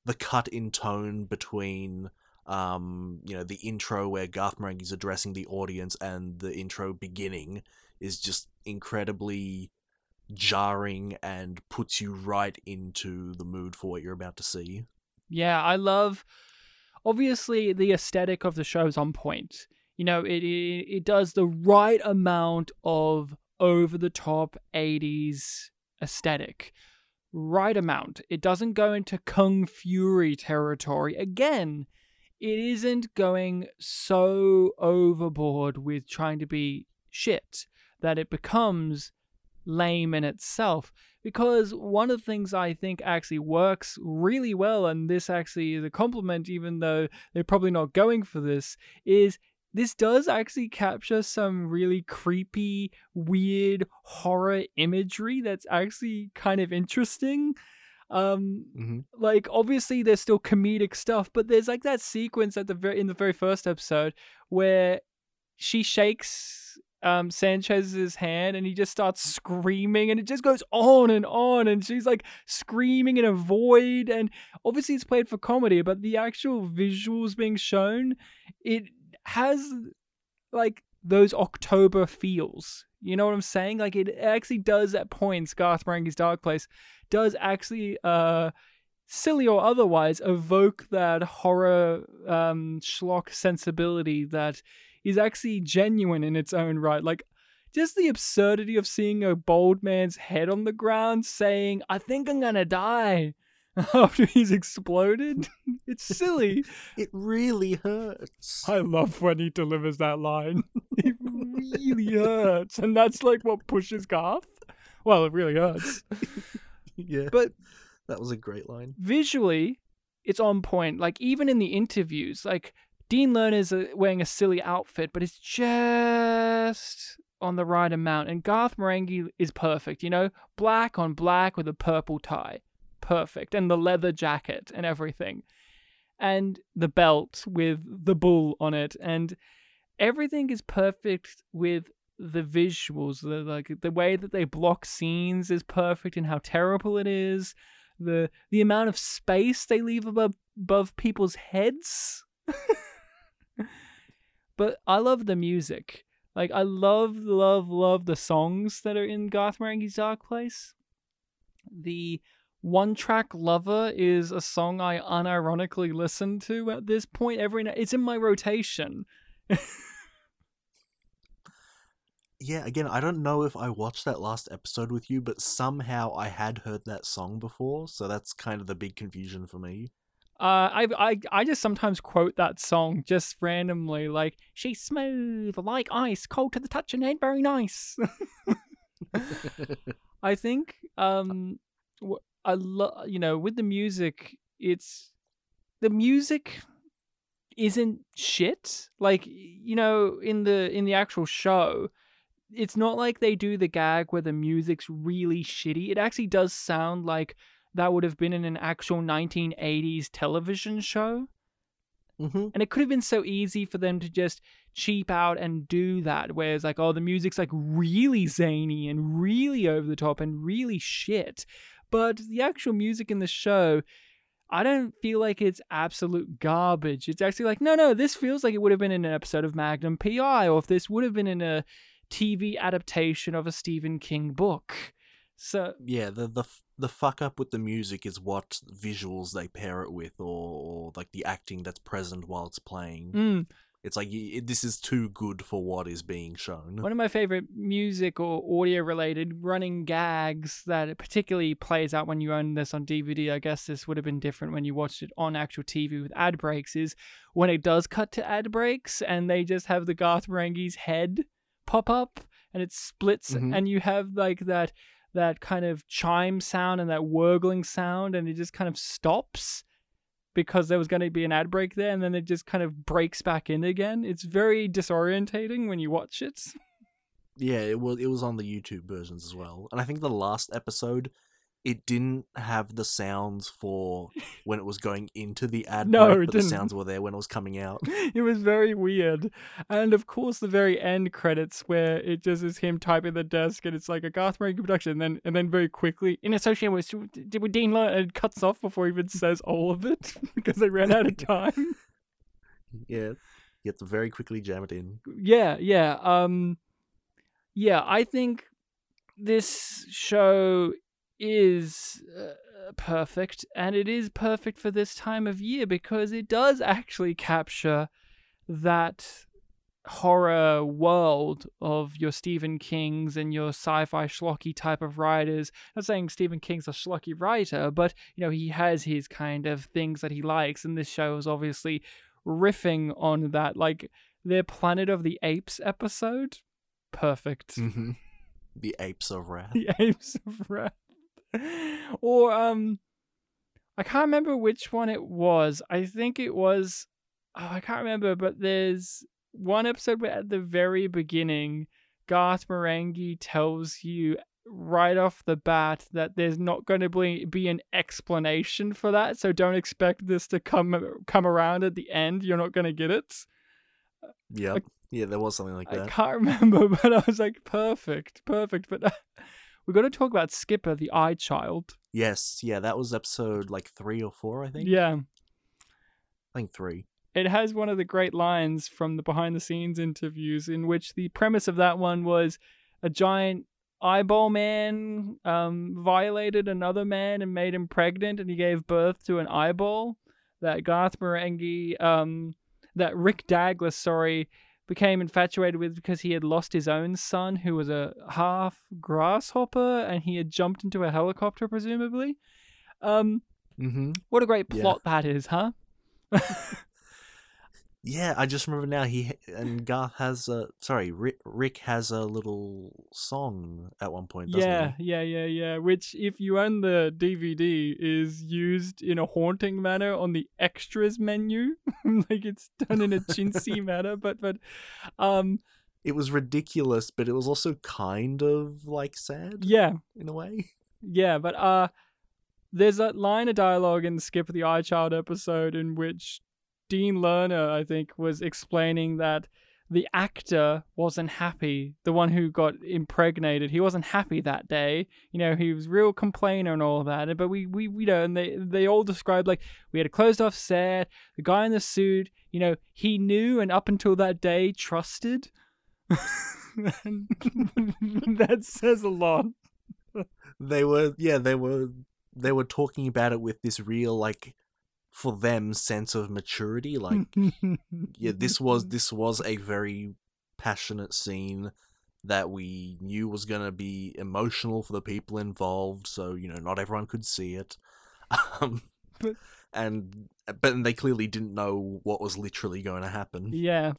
the cut in tone between um, you know, the intro where Garth Marenghi's addressing the audience and the intro beginning is just incredibly jarring and puts you right into the mood for what you're about to see. Yeah, I love. Obviously, the aesthetic of the show is on point. You know, it it, it does the right amount of over the top '80s aesthetic, right amount. It doesn't go into Kung Fury territory. Again, it isn't going so overboard with trying to be shit that it becomes lame in itself. Because one of the things I think actually works really well, and this actually is a compliment, even though they're probably not going for this, is this does actually capture some really creepy, weird horror imagery that's actually kind of interesting. Um, hmm like obviously there's still comedic stuff, but there's like that sequence at the very in the very first episode where she shakes um Sanchez's hand and he just starts screaming and it just goes on and on and she's like screaming in a void and obviously it's played for comedy, but the actual visuals being shown, it has like those October feels. You know what I'm saying? Like it actually does at points, Garth Marenghi's Dark Place does actually uh silly or otherwise evoke that horror um schlock sensibility that is actually genuine in its own right. Like just the absurdity of seeing a bald man's head on the ground saying, I think I'm gonna die after he's exploded. it's silly. It really hurts. I love when he delivers that line. it really hurts. And that's like what pushes Garth. Well, it really hurts. yeah, But that was a great line. visually, it's on point. Like even in the interviews, like Dean Learner's uh, wearing a silly outfit, but it's just on the right amount. And Garth Marenghi is perfect. You know, black on black with a purple tie, perfect, and the leather jacket and everything, and the belt with the bull on it, and everything is perfect with the visuals. The like the way that they block scenes is perfect, and how terrible it is the the amount of space they leave above above people's heads. but I love the music. Like I love, love, love the songs that are in Garth Marenghi's Dark Place. The one track lover is a song I unironically listen to at this point every night. It's in my rotation. Yeah, again, I don't know if I watched that last episode with you, but somehow I had heard that song before, so that's kind of the big confusion for me. Uh, I, I I just sometimes quote that song just randomly, like "She's smooth like ice, cold to the touch, and ain't very nice." I think um, I love you know with the music, it's the music isn't shit. Like you know in the in the actual show, it's not like they do the gag where the music's really shitty. It actually does sound like that would have been in an actual 1980s television show. hmm And it could have been so easy for them to just cheap out and do that, where it's like, oh, the music's like really zany and really over the top and really shit. But the actual music in the show, I don't feel like it's absolute garbage. It's actually like, no, no, this feels like it would have been in an episode of Magnum PI, or if this would have been in a TV adaptation of a Stephen King book. So, Yeah, the the the fuck up with the music is what visuals they pair it with, or, or like the acting that's present while it's playing. mm, It's like it, this is too good for what is being shown. One of my favorite music or audio related running gags that it particularly plays out when you own this on DVD. I guess this would have been different when you watched it on actual TV with ad breaks. Is when it does cut to ad breaks and they just have the Garth Marenghi's head pop up and it splits Mhm. and you have like that that kind of chime sound and that wurgling sound and it just kind of stops because there was going to be an ad break there and then it just kind of breaks back in again. It's very disorientating when you watch it. Yeah, it was it was on the YouTube versions as well. And I think the last episode it didn't have the sounds for when it was going into the ad No, break, it but the sounds were there when it was coming out. it was very weird. And of course, the very end credits where it just is him typing the desk and it's like a Garth Marenghi production. And then, and then very quickly, in association with, with Dean Learner, it cuts off before he even says all of it because they ran out of time. Yeah. You have to very quickly jam it in. yeah, yeah. Um, yeah, I think this show is uh, perfect, and it is perfect for this time of year because it does actually capture that horror world of your Stephen Kings and your sci-fi schlocky type of writers. I'm not saying Stephen King's a schlocky writer, but you know he has his kind of things that he likes, and this show is obviously riffing on that. Like their Planet of the Apes episode, perfect. Mm-hmm. The apes of wrath. the apes of wrath. or um I can't remember which one it was. I think it was oh, I can't remember, but there's one episode where at the very beginning Garth Marenghi tells you right off the bat that there's not going to be, be an explanation for that, so don't expect this to come come around at the end. You're not going to get it. Yeah, Like- yeah, there was something like that I can't remember, but I was like, perfect, perfect. But we got to talk about Skipper, the eye child. Yes, yeah, that was episode like three or four, I think. Yeah, I think three. it has one of the great lines from the behind the scenes interviews in which the premise of that one was a giant eyeball man um, violated another man and made him pregnant and he gave birth to an eyeball that Garth Marenghi um, that Rick Dagless sorry became infatuated with because he had lost his own son who was a half grasshopper and he had jumped into a helicopter presumably um Mm-hmm. what a great Yeah. plot that is huh Yeah, I just remember now. He and Garth has a sorry, Rick, Rick has a little song at one point. Doesn't yeah, he? yeah, yeah, yeah. Which, if you own the DVD, is used in a haunting manner on the extras menu. like it's done in a chintzy manner, but but um It was ridiculous, but it was also kind of like sad yeah, in a way. yeah. But uh, there's a line of dialogue in the Skip of the Eye Child episode in which Dean Learner, I think, was explaining that the actor wasn't happy. The one who got impregnated, he wasn't happy that day. You know, he was real complainer and all that. But we, we, we know, and they, they all described like we had a closed off set. The guy in the suit, you know, he knew and up until that day trusted. And that says a lot. They were, yeah, they were, they were talking about it with this real, like, for them, sense of maturity. Like, yeah, this was this was a very passionate scene that we knew was going to be emotional for the people involved. So you know, not everyone could see it, um, But- and but they clearly didn't know what was literally going to happen. Yeah.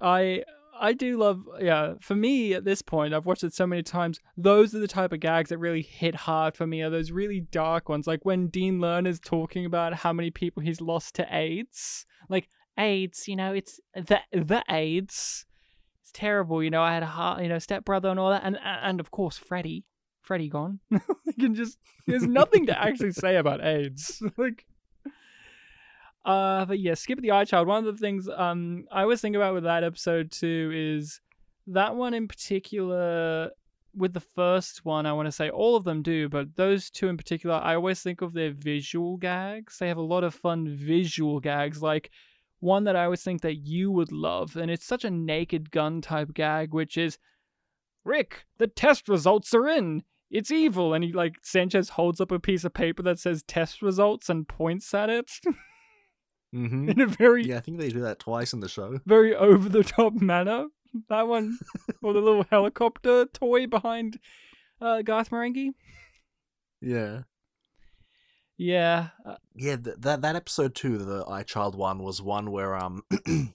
I I do love yeah, for me at this point, I've watched it so many times. Those are the type of gags that really hit hard for me. Are those really dark ones. Like when Dean Learner's talking about how many people he's lost to AIDS. Like AIDS, you know, it's the the AIDS. It's terrible, you know. I had a heart, you know, stepbrother and all that, and and of course Freddie, Freddie gone. you can just there's nothing to actually say about AIDS. like uh, but yeah, Skip the Eye Child. One of the things um I always think about with that episode too is that one in particular. With the first one, I want to say all of them do, but those two in particular, I always think of their visual gags. They have a lot of fun visual gags, like one that I always think that you would love, and it's such a naked gun type gag, which is Rick, the test results are in. It's evil, and he like Sanchez holds up a piece of paper that says test results and points at it Mm-hmm. in a very Yeah, I think they do that twice in the show. very over the top manner. That one, or the little helicopter toy behind uh, Garth Marenghi. Yeah. Yeah, uh, Yeah, th- that that episode too, the iChild one, was one where um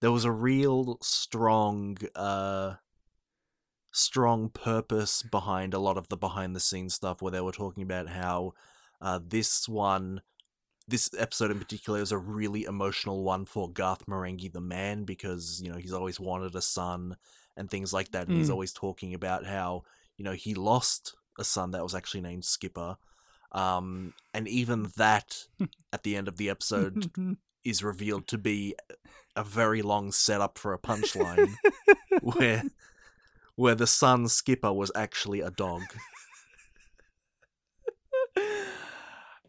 there was a real strong uh strong purpose behind a lot of the behind the scenes stuff where they were talking about how uh this one this episode in particular is a really emotional one for Garth Marenghi the man because you know he's always wanted a son and things like that and he's Mm. always talking about how you know he lost a son that was actually named Skipper um and even that at the end of the episode is revealed to be a very long setup for a punchline where where the son skipper was actually a dog.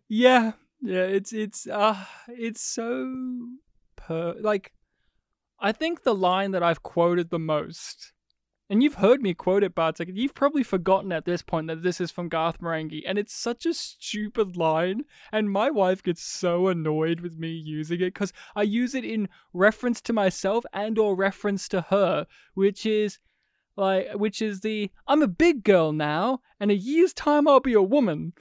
yeah, yeah. It's it's uh it's so per like. I think the line that I've quoted the most, and you've heard me quote it, Bartek, you've probably forgotten at this point that this is from Garth Marenghi, and it's such a stupid line, and my wife gets so annoyed with me using it because I use it in reference to myself and or reference to her, which is like, which is the I'm a big girl now, and a year's time I'll be a woman.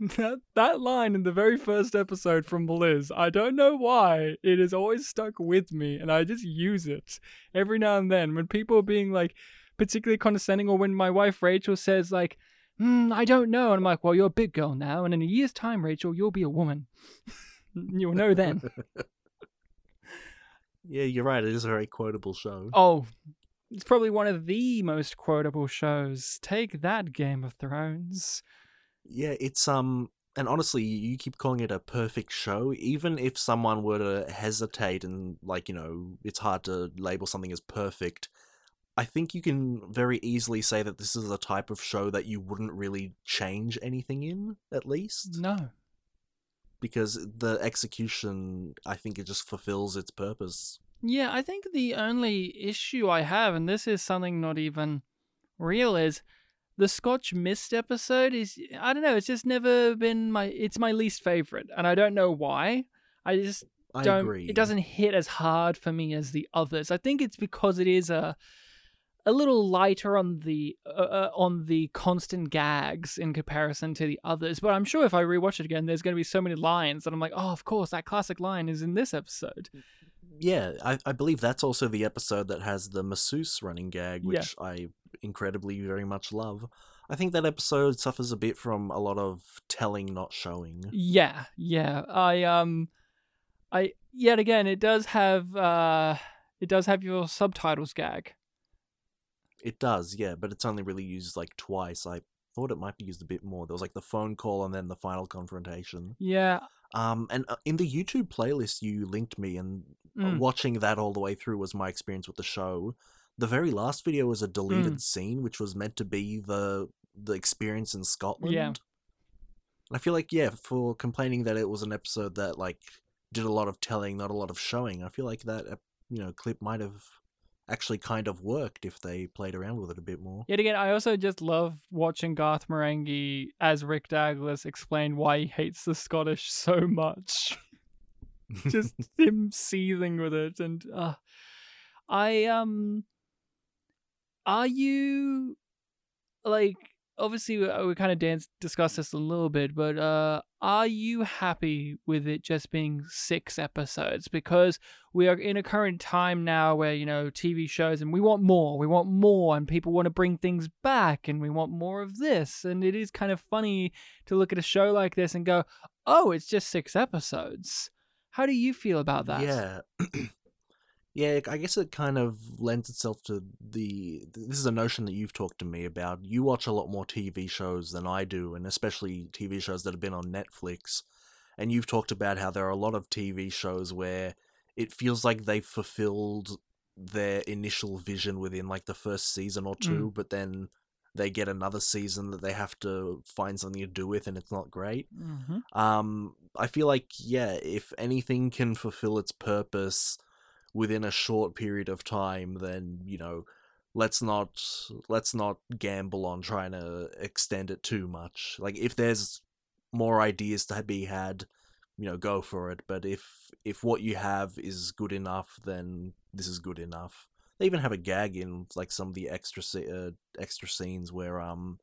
that that line in the very first episode from Liz, I don't know why it has always stuck with me, and I just use it every now and then when people are being like, particularly condescending, or when my wife Rachel says like, mm, "I don't know," and I'm like, "Well, you're a big girl now, and in a year's time, Rachel, you'll be a woman. you'll know then." yeah, you're right. It is a very quotable show. oh, it's probably one of the most quotable shows. Take that, Game of Thrones. Yeah, it's um and honestly, you keep calling it a perfect show. Even if someone were to hesitate and like, you know, it's hard to label something as perfect, I think you can very easily say that this is a type of show that you wouldn't really change anything in, at least. No. Because the execution, I think it just fulfills its purpose. Yeah, I think the only issue I have, and this is something not even real, is the Scotch Mist episode is I don't know, it's just never been my it's my least favorite, and I don't know why. I just I don't agree. it doesn't hit as hard for me as the others. I think it's because it is a a little lighter on the uh, uh, on the constant gags in comparison to the others. But I'm sure if I rewatch it again, there's going to be so many lines that I'm like, oh, of course, that classic line is in this episode. Yeah, I, I believe that's also the episode that has the masseuse running gag, Yeah. which I incredibly very much love. I think that episode suffers a bit from a lot of telling, not showing. Yeah, yeah. I um I yet again it does have uh it does have your subtitles gag. It does, yeah, but it's only really used like twice. I thought it might be used a bit more. There was like the phone call and then the final confrontation. Yeah. Um, and uh, in the YouTube playlist you linked me, and uh, Mm. watching that all the way through was my experience with the show. The very last video was a deleted Mm. scene, which was meant to be the the experience in Scotland. Yeah. I feel like yeah, for complaining that it was an episode that like did a lot of telling, not a lot of showing. I feel like that you know clip might have actually kind of worked if they played around with it a bit more. Yet again, I also just love watching Garth Marenghi as Rick Dagless explain why he hates the Scottish so much. just him seething with it and uh I um are you like obviously we, we kind of dance discussed this a little bit but uh are you happy with it just being six episodes because we are in a current time now where you know TV shows and we want more we want more and people want to bring things back and we want more of this and it is kind of funny to look at a show like this and go oh it's just six episodes how do you feel about that? Yeah. yeah, I guess it kind of lends itself to the. This is a notion that you've talked to me about. You watch a lot more TV shows than I do, and especially TV shows that have been on Netflix. And you've talked about how there are a lot of TV shows where it feels like they've fulfilled their initial vision within like the first season or two, but then they get another season that they have to find something to do with, and it's not great. hmm Um, I feel like yeah, if anything can fulfill its purpose within a short period of time, then you know, let's not let's not gamble on trying to extend it too much. Like if there's more ideas to be had, you know, go for it. But if if what you have is good enough, then this is good enough. They even have a gag in like some of the extra uh, extra scenes where um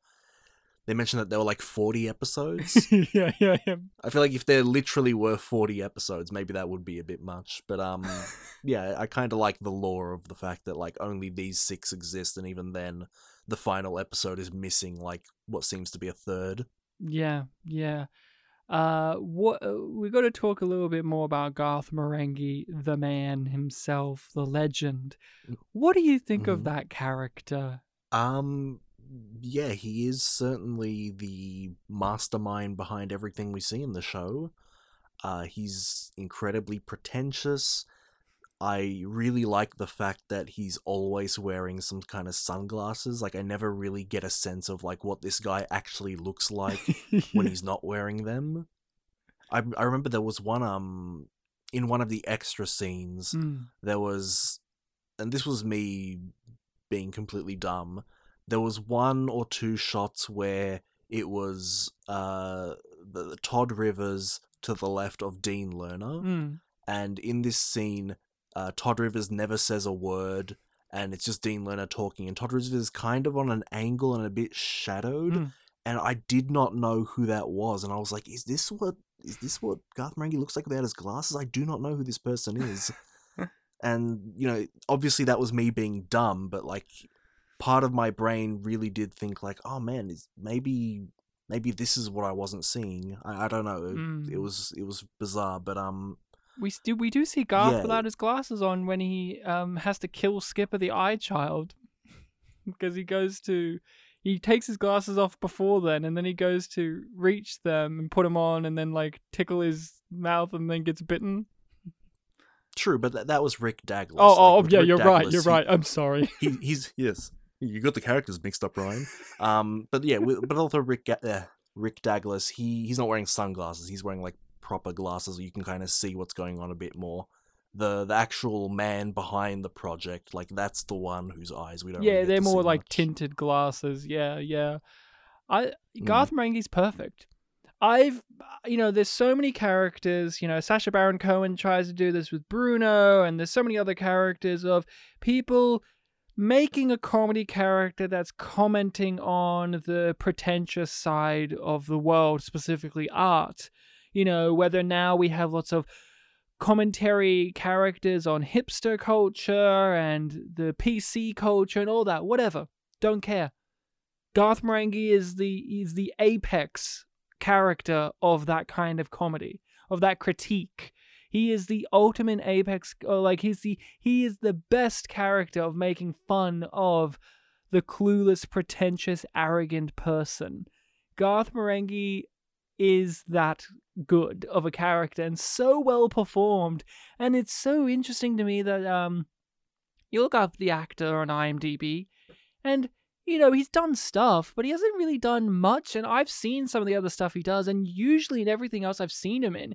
they mentioned that there were like 40 episodes. yeah, yeah, yeah. I feel like if there literally were 40 episodes, maybe that would be a bit much. But um yeah, I kind of like the lore of the fact that like only these 6 exist and even then the final episode is missing like what seems to be a third. Yeah, yeah. Uh, what uh, we got to talk a little bit more about Garth Marenghi, the man himself, the legend. What do you think of Mhm. that character? Um yeah, he is certainly the mastermind behind everything we see in the show. Uh he's incredibly pretentious. I really like the fact that he's always wearing some kind of sunglasses. Like I never really get a sense of like what this guy actually looks like when he's not wearing them. I I remember there was one um in one of the extra scenes Mm, there was and this was me being completely dumb there was one or two shots where it was uh the, the Todd Rivers to the left of Dean Learner. Mm. and in this scene uh Todd Rivers never says a word and it's just Dean Learner talking. And Todd Rivers is kind of on an angle and a bit shadowed Mm. and I did not know who that was. And I was like is this what is this what Garth Marenghi looks like without his glasses? I do not know who this person is. And you know obviously that was me being dumb but like part of my brain really did think like, oh man, is maybe maybe this is what I wasn't seeing. I, I don't know. It, it Mm. was it was bizarre, but um, We do we do see Garth Yeah. without his glasses on when he um has to kill Skipper the Eye Child because he goes to he takes his glasses off before then and then he goes to reach them and put them on and then like tickle his mouth and then gets bitten. true, but that, that was Rick Dagless. Oh, Like, oh yeah, Rick you're right. You're he- right. I'm sorry. he, he's yes. You got the characters mixed up, Ryan. Um, but yeah, with, but also Rick uh, Rick Dagless. He he's not wearing sunglasses. He's wearing like proper glasses. So you can kind of see what's going on a bit more. The the actual man behind the project, like that's the one whose eyes we don't. yeah, get they're more like much. tinted glasses. Yeah, yeah. I Mm. Garth Marenghi's perfect. I've you know, there's so many characters. You know, Sacha Baron Cohen tries to do this with Bruno, and there's so many other characters of people making a comedy character that's commenting on the pretentious side of the world, specifically art. You know, whether now we have lots of commentary characters on hipster culture and the PC culture and all that, whatever. Don't care. Garth Marenghi is the is the apex character of that kind of comedy, of that critique. He is the ultimate apex or like he's the he is the best character of making fun of the clueless, pretentious, arrogant person. Garth Marenghi is that good of a character and so well performed. And it's so interesting to me that um you look up the actor on IMDb and you know, he's done stuff, but he hasn't really done much. And I've seen some of the other stuff he does, and usually in everything else I've seen him in,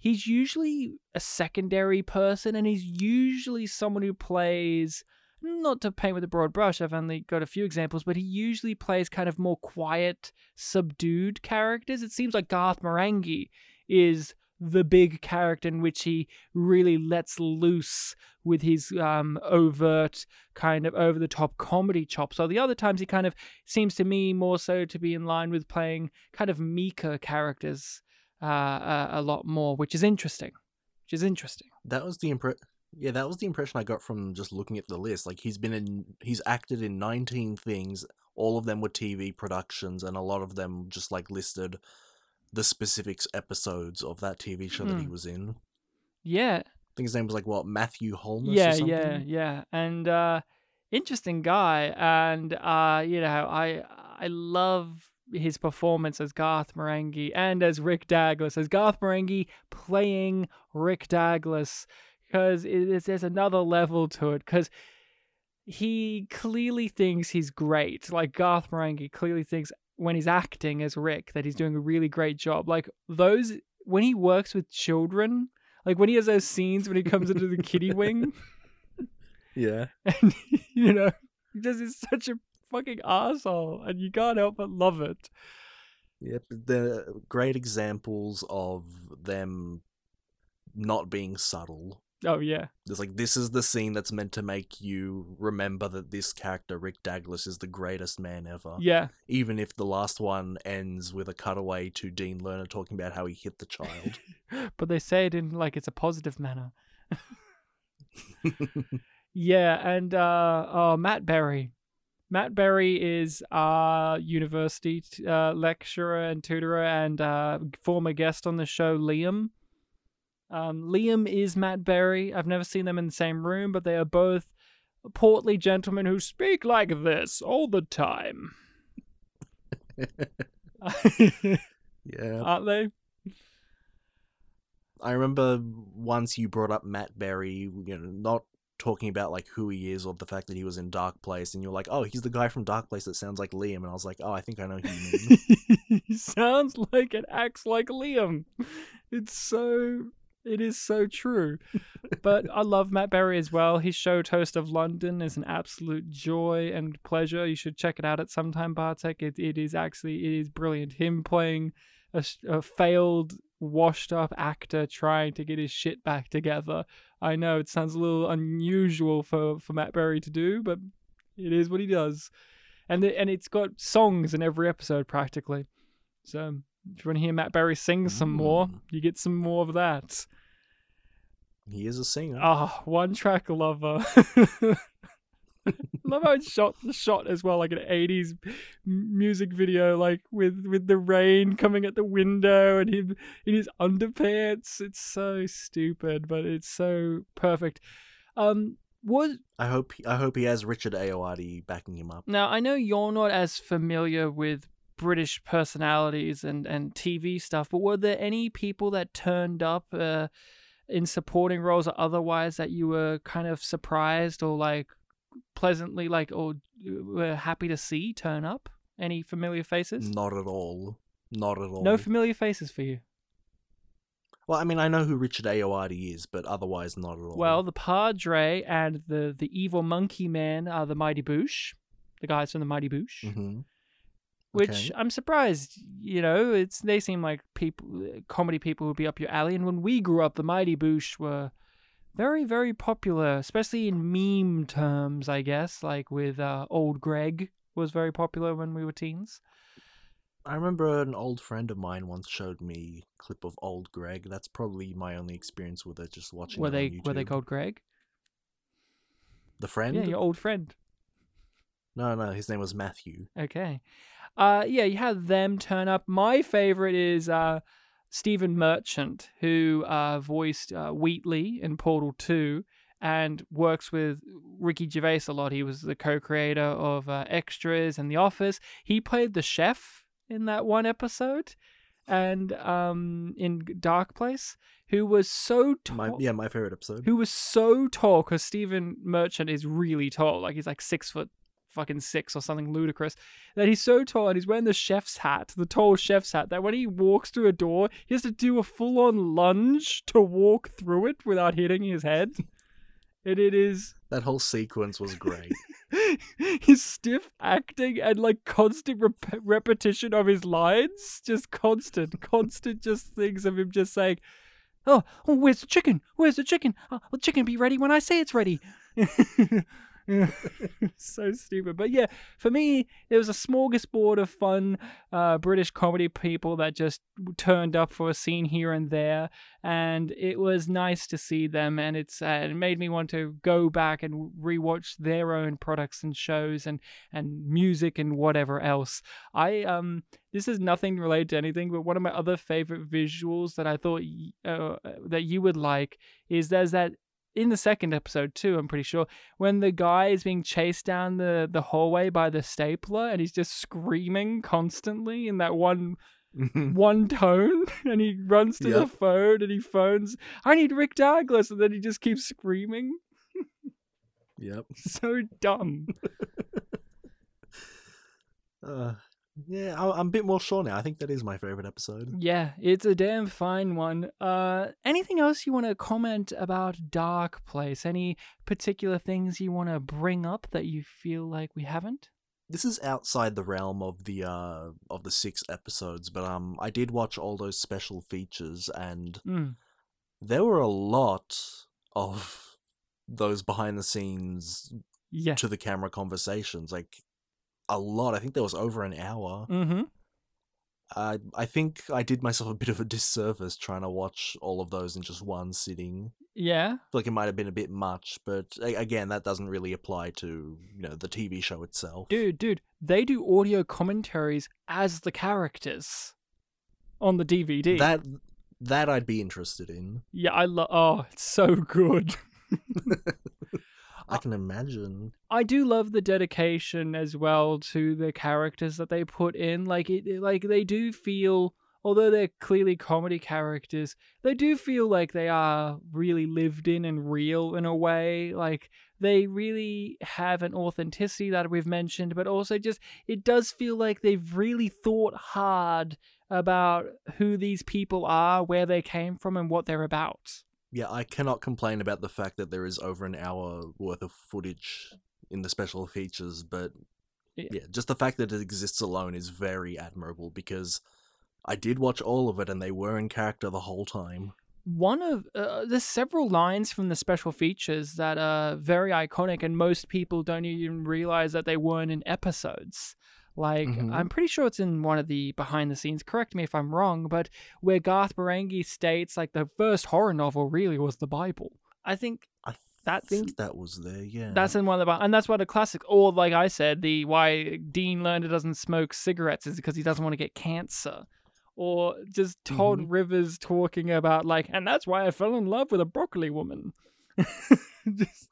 he's usually a secondary person, and he's usually someone who plays, not to paint with a broad brush, I've only got a few examples, but he usually plays kind of more quiet, subdued characters. It seems like Garth Marenghi is the big character in which he really lets loose with his um, overt kind of over the top comedy chops. So the other times he kind of seems to me more so to be in line with playing kind of meeker characters uh, a, a lot more, which is interesting. Which is interesting. That was the impre- Yeah, that was the impression I got from just looking at the list. Like he's been in, he's acted in 19 things. All of them were TV productions, and a lot of them just like listed the specifics episodes of that TV show that he Hmm. was in. Yeah. I think his name was like what Matthew Holness. yeah, or something? yeah, yeah, and uh, interesting guy, and uh, you know, I I love his performance as Garth Marenghi and as Rick Dagless, as Garth Marenghi playing Rick Dagless, because it is there's another level to it, because he clearly thinks he's great. Like Garth Marenghi clearly thinks when he's acting as Rick that he's doing a really great job. Like those when he works with children, like when he has those scenes when he comes into the kiddie wing, Yeah. and you know, he does such a fucking asshole, and you can't help but love it. Yep. They're great examples of them not being subtle. Oh yeah, It's like this is the scene that's meant to make you remember that this character, Rick Dagless, is the greatest man ever. yeah, Even if the last one ends with a cutaway to Dean Learner talking about how he hit the child. but they say it in like it's a positive manner. Yeah, and uh, oh, Matt Berry. Matt Berry is our university t- uh, lecturer and tutorer and uh, former guest on the show, Liam. Um, Liam is Matt Berry. I've never seen them in the same room, but they are both portly gentlemen who speak like this all the time. yeah. Aren't they? I remember once you brought up Matt Berry, you know, not talking about like who he is or the fact that he was in Dark Place, and you're like, oh, he's the guy from Dark Place that sounds like Liam, and I was like, oh, I think I know who you mean. he sounds like and acts like Liam. It's so it is so true. but I love Matt Berry as well. His show Toast of London is an absolute joy and pleasure. You should check it out at some time, Bartek. It it is actually it is brilliant. Him playing a failed washed up actor trying to get his shit back together. I know it sounds a little unusual for, for Matt Berry to do, but it is what he does and the, and it's got songs in every episode practically. So if you want to hear Matt Berry sing some more, Mm. you get some more of that. he is a singer. Ah, one track lover. love how it's shot shot as well, like an '80s music video, like with with the rain coming at the window and him in his underpants. It's so stupid, but it's so perfect. Um, was I hope I hope he has Richard Ayoade backing him up. now I know you're not as familiar with British personalities and and TV stuff, but were there any people that turned up uh, in supporting roles or otherwise that you were kind of surprised or like pleasantly like or were happy to see turn up? Any familiar faces? Not at all. Not at all. No familiar faces for you. well, I mean, I know who Richard Ayoade is, but otherwise, not at all. Well, the Padre and the the evil monkey man are the Mighty Boosh, the guys from the Mighty Boosh. hmm which Okay. I'm surprised. You know, it's they seem like people, comedy people would be up your alley. And when we grew up, the Mighty Boosh were very, very popular, especially in meme terms, I guess. Like with uh, Old Greg was very popular when we were teens. I remember an old friend of mine once showed me a clip of old Greg. That's probably my only experience with it, just watching. Were they were they called Greg? the friend? Yeah, your old friend. No, no, his name was Matthew. Okay. Uh, yeah, you had them turn up. My favorite is uh, Stephen Merchant, who uh, voiced uh, Wheatley in Portal 2 and works with Ricky Gervais a lot. He was the co creator of uh, Extras and The Office. He played the chef in that one episode and um, in Dark Place, who was so My tall yeah, my favorite episode. who was so tall because Stephen Merchant is really tall. Like he's like six foot fucking six or something ludicrous. That he's so tall and he's wearing the chef's hat, the tall chef's hat, that when he walks through a door, he has to do a full on lunge to walk through it without hitting his head. and it is That whole sequence was great. his stiff acting and like constant rep- repetition of his lines, just constant, constant, just things of him just saying, "Oh, oh where's the chicken? Where's the chicken? Oh, well, chicken be ready when I say it's ready." so stupid, but yeah, for me, it was a smorgasbord of fun uh, British comedy people that just turned up for a scene here and there, and it was nice to see them and it's uh, it made me want to go back and rewatch their own products and shows and and music and whatever else. I um this is nothing related to anything but one of my other favorite visuals that i thought uh, that you would like is there's that in the second episode too i'm pretty sure when the guy is being chased down the the hallway by the stapler and he's just screaming constantly in that one one tone and he runs to the phone and he phones i need rick dagless and then he just keeps screaming. Yep. so dumb. Uh, yeah, I'm a bit more sure now. I think that is my favorite episode. yeah it's a damn fine one uh anything else you want to comment about dark place any particular things you want to bring up that you feel like we haven't This is outside the realm of the uh of the six episodes, but um, I did watch all those special features, and mm. there were a lot of those behind the scenes yeah to the camera conversations. Like a lot. I think there was over an hour. mm-hmm I I think I did myself a bit of a disservice trying to watch all of those in just one sitting. yeah like it might have been a bit much, but again, that doesn't really apply to you know the TV show itself. dude dude they do audio commentaries as the characters on the dvd that that I'd be interested in. yeah i love oh it's so good I can imagine. I do love the dedication as well to the characters that they put in. Like it, like they do feel, although they're clearly comedy characters, they do feel like they are really lived in and real in a way. Like they really have an authenticity that we've mentioned, but also just it does feel like they've really thought hard about who these people are, where they came from, and what they're about. Yeah, I cannot complain about the fact that there is over an hour worth of footage in the special features, but Yeah. yeah, just the fact that it exists alone is very admirable because I did watch all of it and they were in character the whole time. one of uh, there's several lines from the special features that are very iconic and most people don't even realize that they weren't in episodes like Mhm. i'm pretty sure it's in one of the behind the scenes correct me if i'm wrong but where garth marenghi states like the first horror novel really was the bible i think I That's think that was there. Yeah. that's in one of the and that's why the classic or like I said, the why Dean Learner doesn't smoke cigarettes is because he doesn't want to get cancer. Or just Todd Mhm. Rivers talking about like, and that's why I fell in love with a broccoli woman. Just-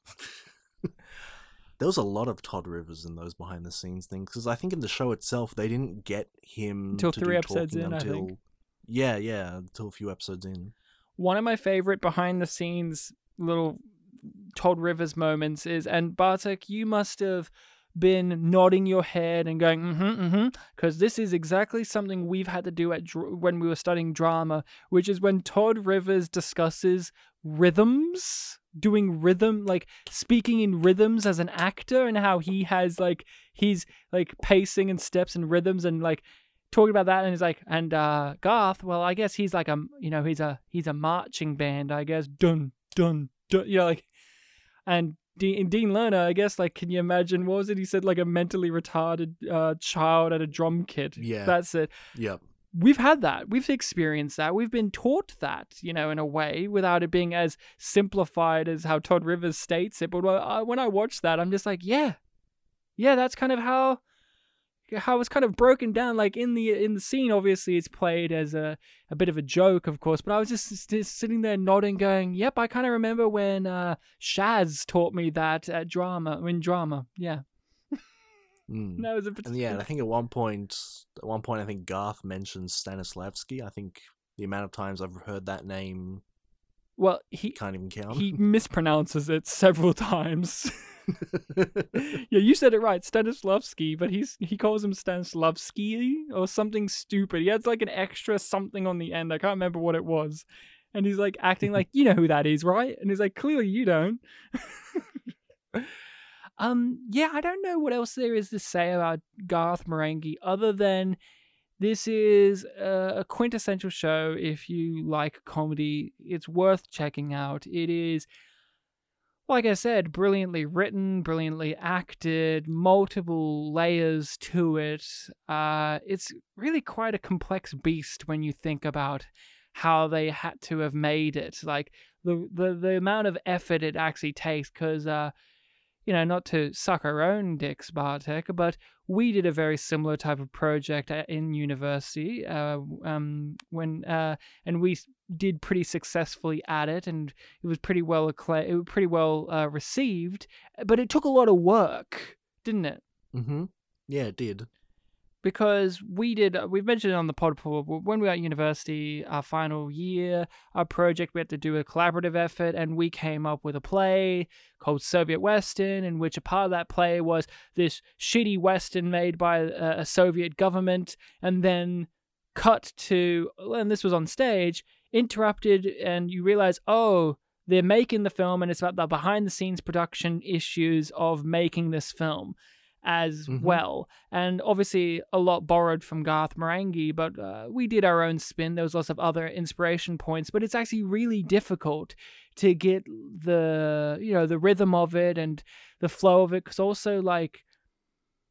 there was a lot of Todd Rivers in those behind the scenes things because I think in the show itself they didn't get him Until three episodes in, I Until, think. Yeah, yeah, until a few episodes in. one of my favorite behind the scenes little Todd Rivers moments is, and Bartek, you must have been nodding your head and going, mm-hmm, mm-hmm, because this is exactly something we've had to do at dr- when we were studying drama, which is when Todd Rivers discusses rhythms, doing rhythm, like speaking in rhythms as an actor, and how he has like he's like pacing and steps and rhythms and like talking about that and he's like and uh garth well i guess he's like a you know he's a he's a marching band i guess dun dun dun you know like and dean, dean learner i guess like can you imagine what was it he said like a mentally retarded uh child at a drum kit Yeah. that's it Yep. We've had that we've experienced that we've been taught that you know in a way without it being as simplified as how todd rivers states it but when I, watch that i'm just like yeah. Yeah that's kind of how how it's kind of broken down like in the in the scene obviously it's played as a, a bit of a joke of course but i was just, just sitting there nodding going yep i kind of remember when uh shaz taught me that at drama in drama yeah Mm. that was a bit And yeah, I think at one point, at one point, I think Garth mentions Stanislavski. I think the amount of times I've heard that name well he can't even count. he mispronounces it several times yeah, you said it right, Stanislavski, but he's he calls him Stanislavski or something stupid. He adds like an extra something on the end. I can't remember what it was. And he's like acting like, you know who that is, right? And he's like, clearly you don't. Um, yeah, I don't know what else there is to say about Garth Marenghi other than this is a, quintessential show if you like comedy. It's worth checking out. It is like I said, brilliantly written, brilliantly acted, multiple layers to it. Uh, it's really quite a complex beast when you think about how they had to have made it. Like the the, the amount of effort it actually takes, because uh, you know, not to suck our own dicks, Bartek, but we did a very similar type of project uh, in university. Uh, um, when uh, and we did pretty successfully at it, and it was pretty well acclaimed, it was pretty well uh, received. But it took a lot of work, didn't it? mm-hmm. Yeah, it did. Because we did uh, we've mentioned it on the pod before when we were at university our final year our project we had to do a collaborative effort and we came up with a play called soviet western in which a part of that play was this shitty western made by a soviet government and then cut to and this was on stage interrupted and you realize oh they're making the film and it's about the behind the scenes production issues of making this film as Mhm. well. And obviously, a lot borrowed from Garth Marenghi, but uh, we did our own spin. There was lots of other inspiration points, but it's actually really difficult to get the you know the rhythm of it and the flow of it. Because also, like,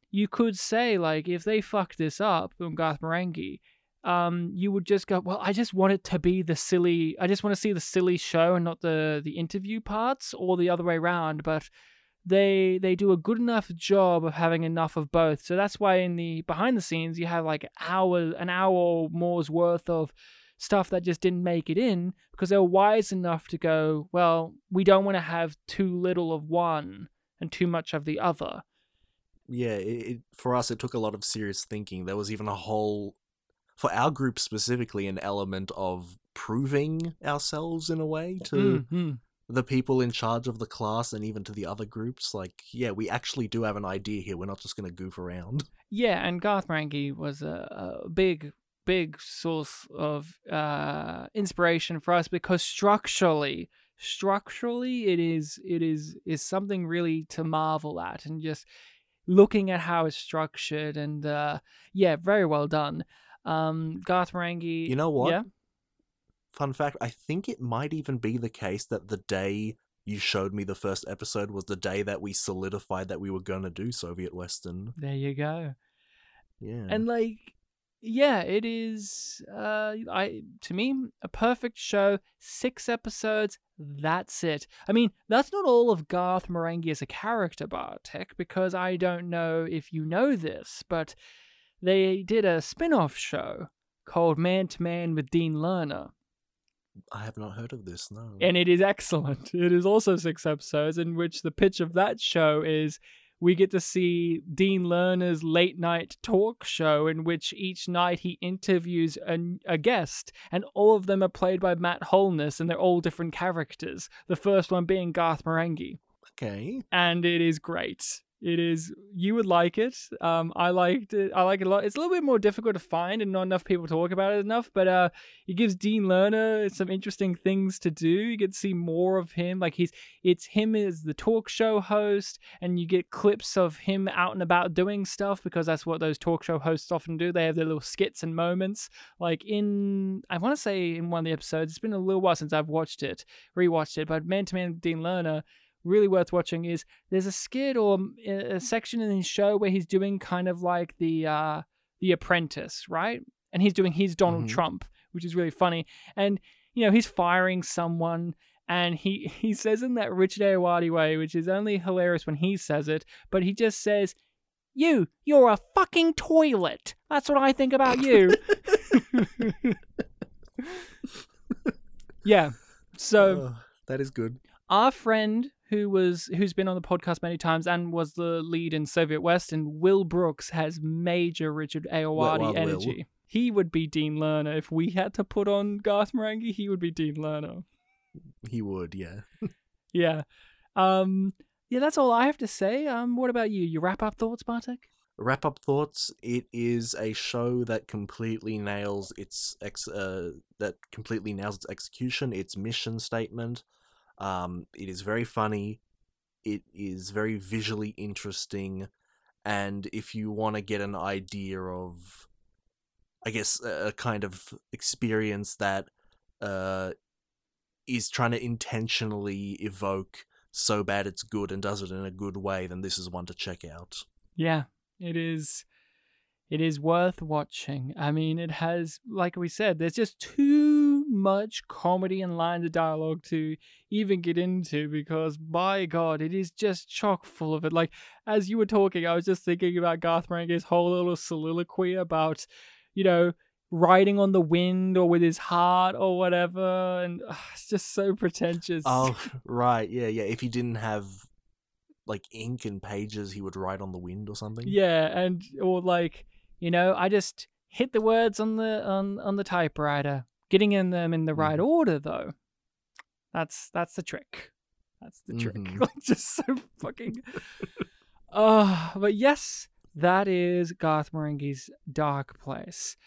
you could say like if they fuck this up from Garth Marenghi. Um, you would just go, well, I just want it to be the silly. I just want to see the silly show and not the the interview parts, or the other way around. But they they do a good enough job of having enough of both. So that's why in the behind the scenes you have like hour an hour or more's worth of stuff that just didn't make it in because they were wise enough to go, well, we don't want to have too little of one and too much of the other. Yeah, it, it, for us, it took a lot of serious thinking. There was even a whole, for our group specifically, an element of proving ourselves in a way to Mhm. The people in charge of the class and even to the other groups. Like, yeah, we actually do have an idea here. We're not just going to goof around. Yeah, and Garth Marenghi was a, a big, big source of uh, inspiration for us because structurally, structurally, it is it is is something really to marvel at, and just looking at how it's structured, and uh, yeah, very well done. Um, Garth Marenghi, You know what? Yeah, Fun fact I think it might even be the case that the day you showed me the first episode was the day that we solidified that we were going to do Soviet Western. there you go. Yeah. And like yeah, it is. Uh, I to me a perfect show. Six episodes. That's it. I mean, that's not all of Garth Marenghi as a character, Bartek, because I don't know if you know this, but they did a spin-off show called Man to Man with Dean Learner. I have not heard of this. No. and it is excellent. It is also six episodes in which the pitch of that show is we get to see Dean Learner's late night talk show in which each night he interviews a, a guest, and all of them are played by Matt Holness, and they're all different characters. The first one being Garth Marenghi, okay. and it is great. It is. You would like it. Um, I liked it. I like it a lot. It's a little bit more difficult to find, and not enough people talk about it enough. But uh, it gives Dean Learner some interesting things to do. You get to see more of him. Like he's, it's him as the talk show host, and you get clips of him out and about doing stuff because that's what those talk show hosts often do. They have their little skits and moments. Like in, I want to say in one of the episodes, it's been a little while since I've watched it, rewatched it, but Man to Man Dean Learner really worth watching is there's a skit or a section in his show where he's doing kind of like the uh the apprentice right? And he's doing his donald Mhm. trump which is really funny. And you know he's firing someone and he he says in that richard ayoade way which is only hilarious when he says it but he just says you you're a fucking toilet. That's what i think about you. Yeah. So Oh, that is good. our friend who was who's been on the podcast many times and was the lead in Soviet West and Will Brooks has major Richard Ayoade Wild Will. energy. He would be Dean Learner if we had to put on Garth Marenghi. He would be Dean Learner. He would, yeah. Yeah, um, yeah. That's all I have to say. Um, what about you? Your wrap up thoughts, Bartek? Wrap up thoughts. It is a show that completely nails its ex. Uh, that completely nails its execution, its mission statement. Um, it is very funny. It is very visually interesting, and if you want to get an idea of, I guess, a kind of experience that uh, is trying to intentionally evoke so bad it's good and does it in a good way, then this is one to check out. Yeah, it is. It is worth watching. I mean, it has, like we said, there's just too much comedy and lines of dialogue to even get into because, by God, it is just chock full of it. Like, as you were talking, I was just thinking about Garth Marenghi's whole little soliloquy about, you know, riding on the wind or with his heart or whatever. And ugh, it's just so pretentious. Oh, right. Yeah, yeah. If he didn't have like ink and pages, he would write on the wind or something. Yeah, and or like you know, I just hit the words on the on on the typewriter, getting in them in the right order though. That's that's the trick. That's the trick. Mhm. Like just so fucking. Uh, but yes, that is Garth Marenghi's Dark Place.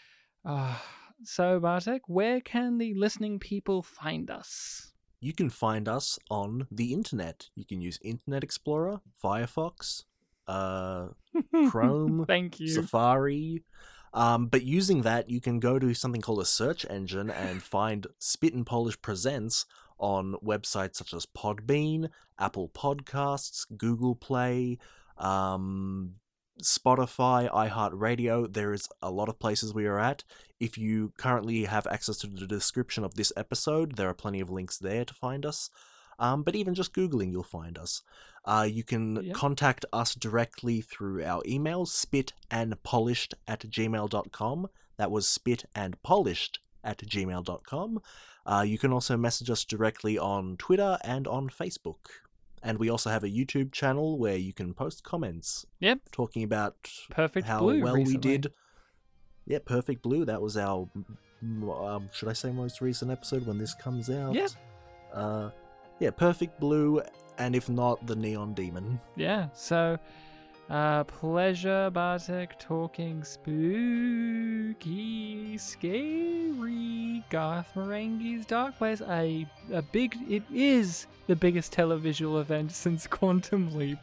Uh, so Bartek, where can the listening people find us? You can find us on the internet. You can use Internet Explorer, Firefox, uh, Chrome, Thank you. Safari. Um, but using that, you can go to something called a search engine and find Spit and Polish Presents on websites such as Podbean, Apple Podcasts, Google Play, um, Spotify, iHeartRadio. There is a lot of places we are at. If you currently have access to the description of this episode, there are plenty of links there to find us. Um, but even just Googling, you'll find us. Uh, you can Yeah. contact us directly through our email, spitandpolished at gmail.com. That was spit and polished at gmail.com. Uh, you can also message us directly on Twitter and on Facebook. And we also have a YouTube channel where you can post comments Yep. talking about Perfect how Blue well recently. we did. Yeah, Perfect Blue. That was our, um, should I say, most recent episode when this comes out? Yeah. Uh, yeah, Perfect Blue, and if not, the Neon Demon. Yeah, so uh pleasure Bartek talking spooky, scary Garth Marenghi's Dark Place. A a big it is the biggest televisual event since Quantum Leap.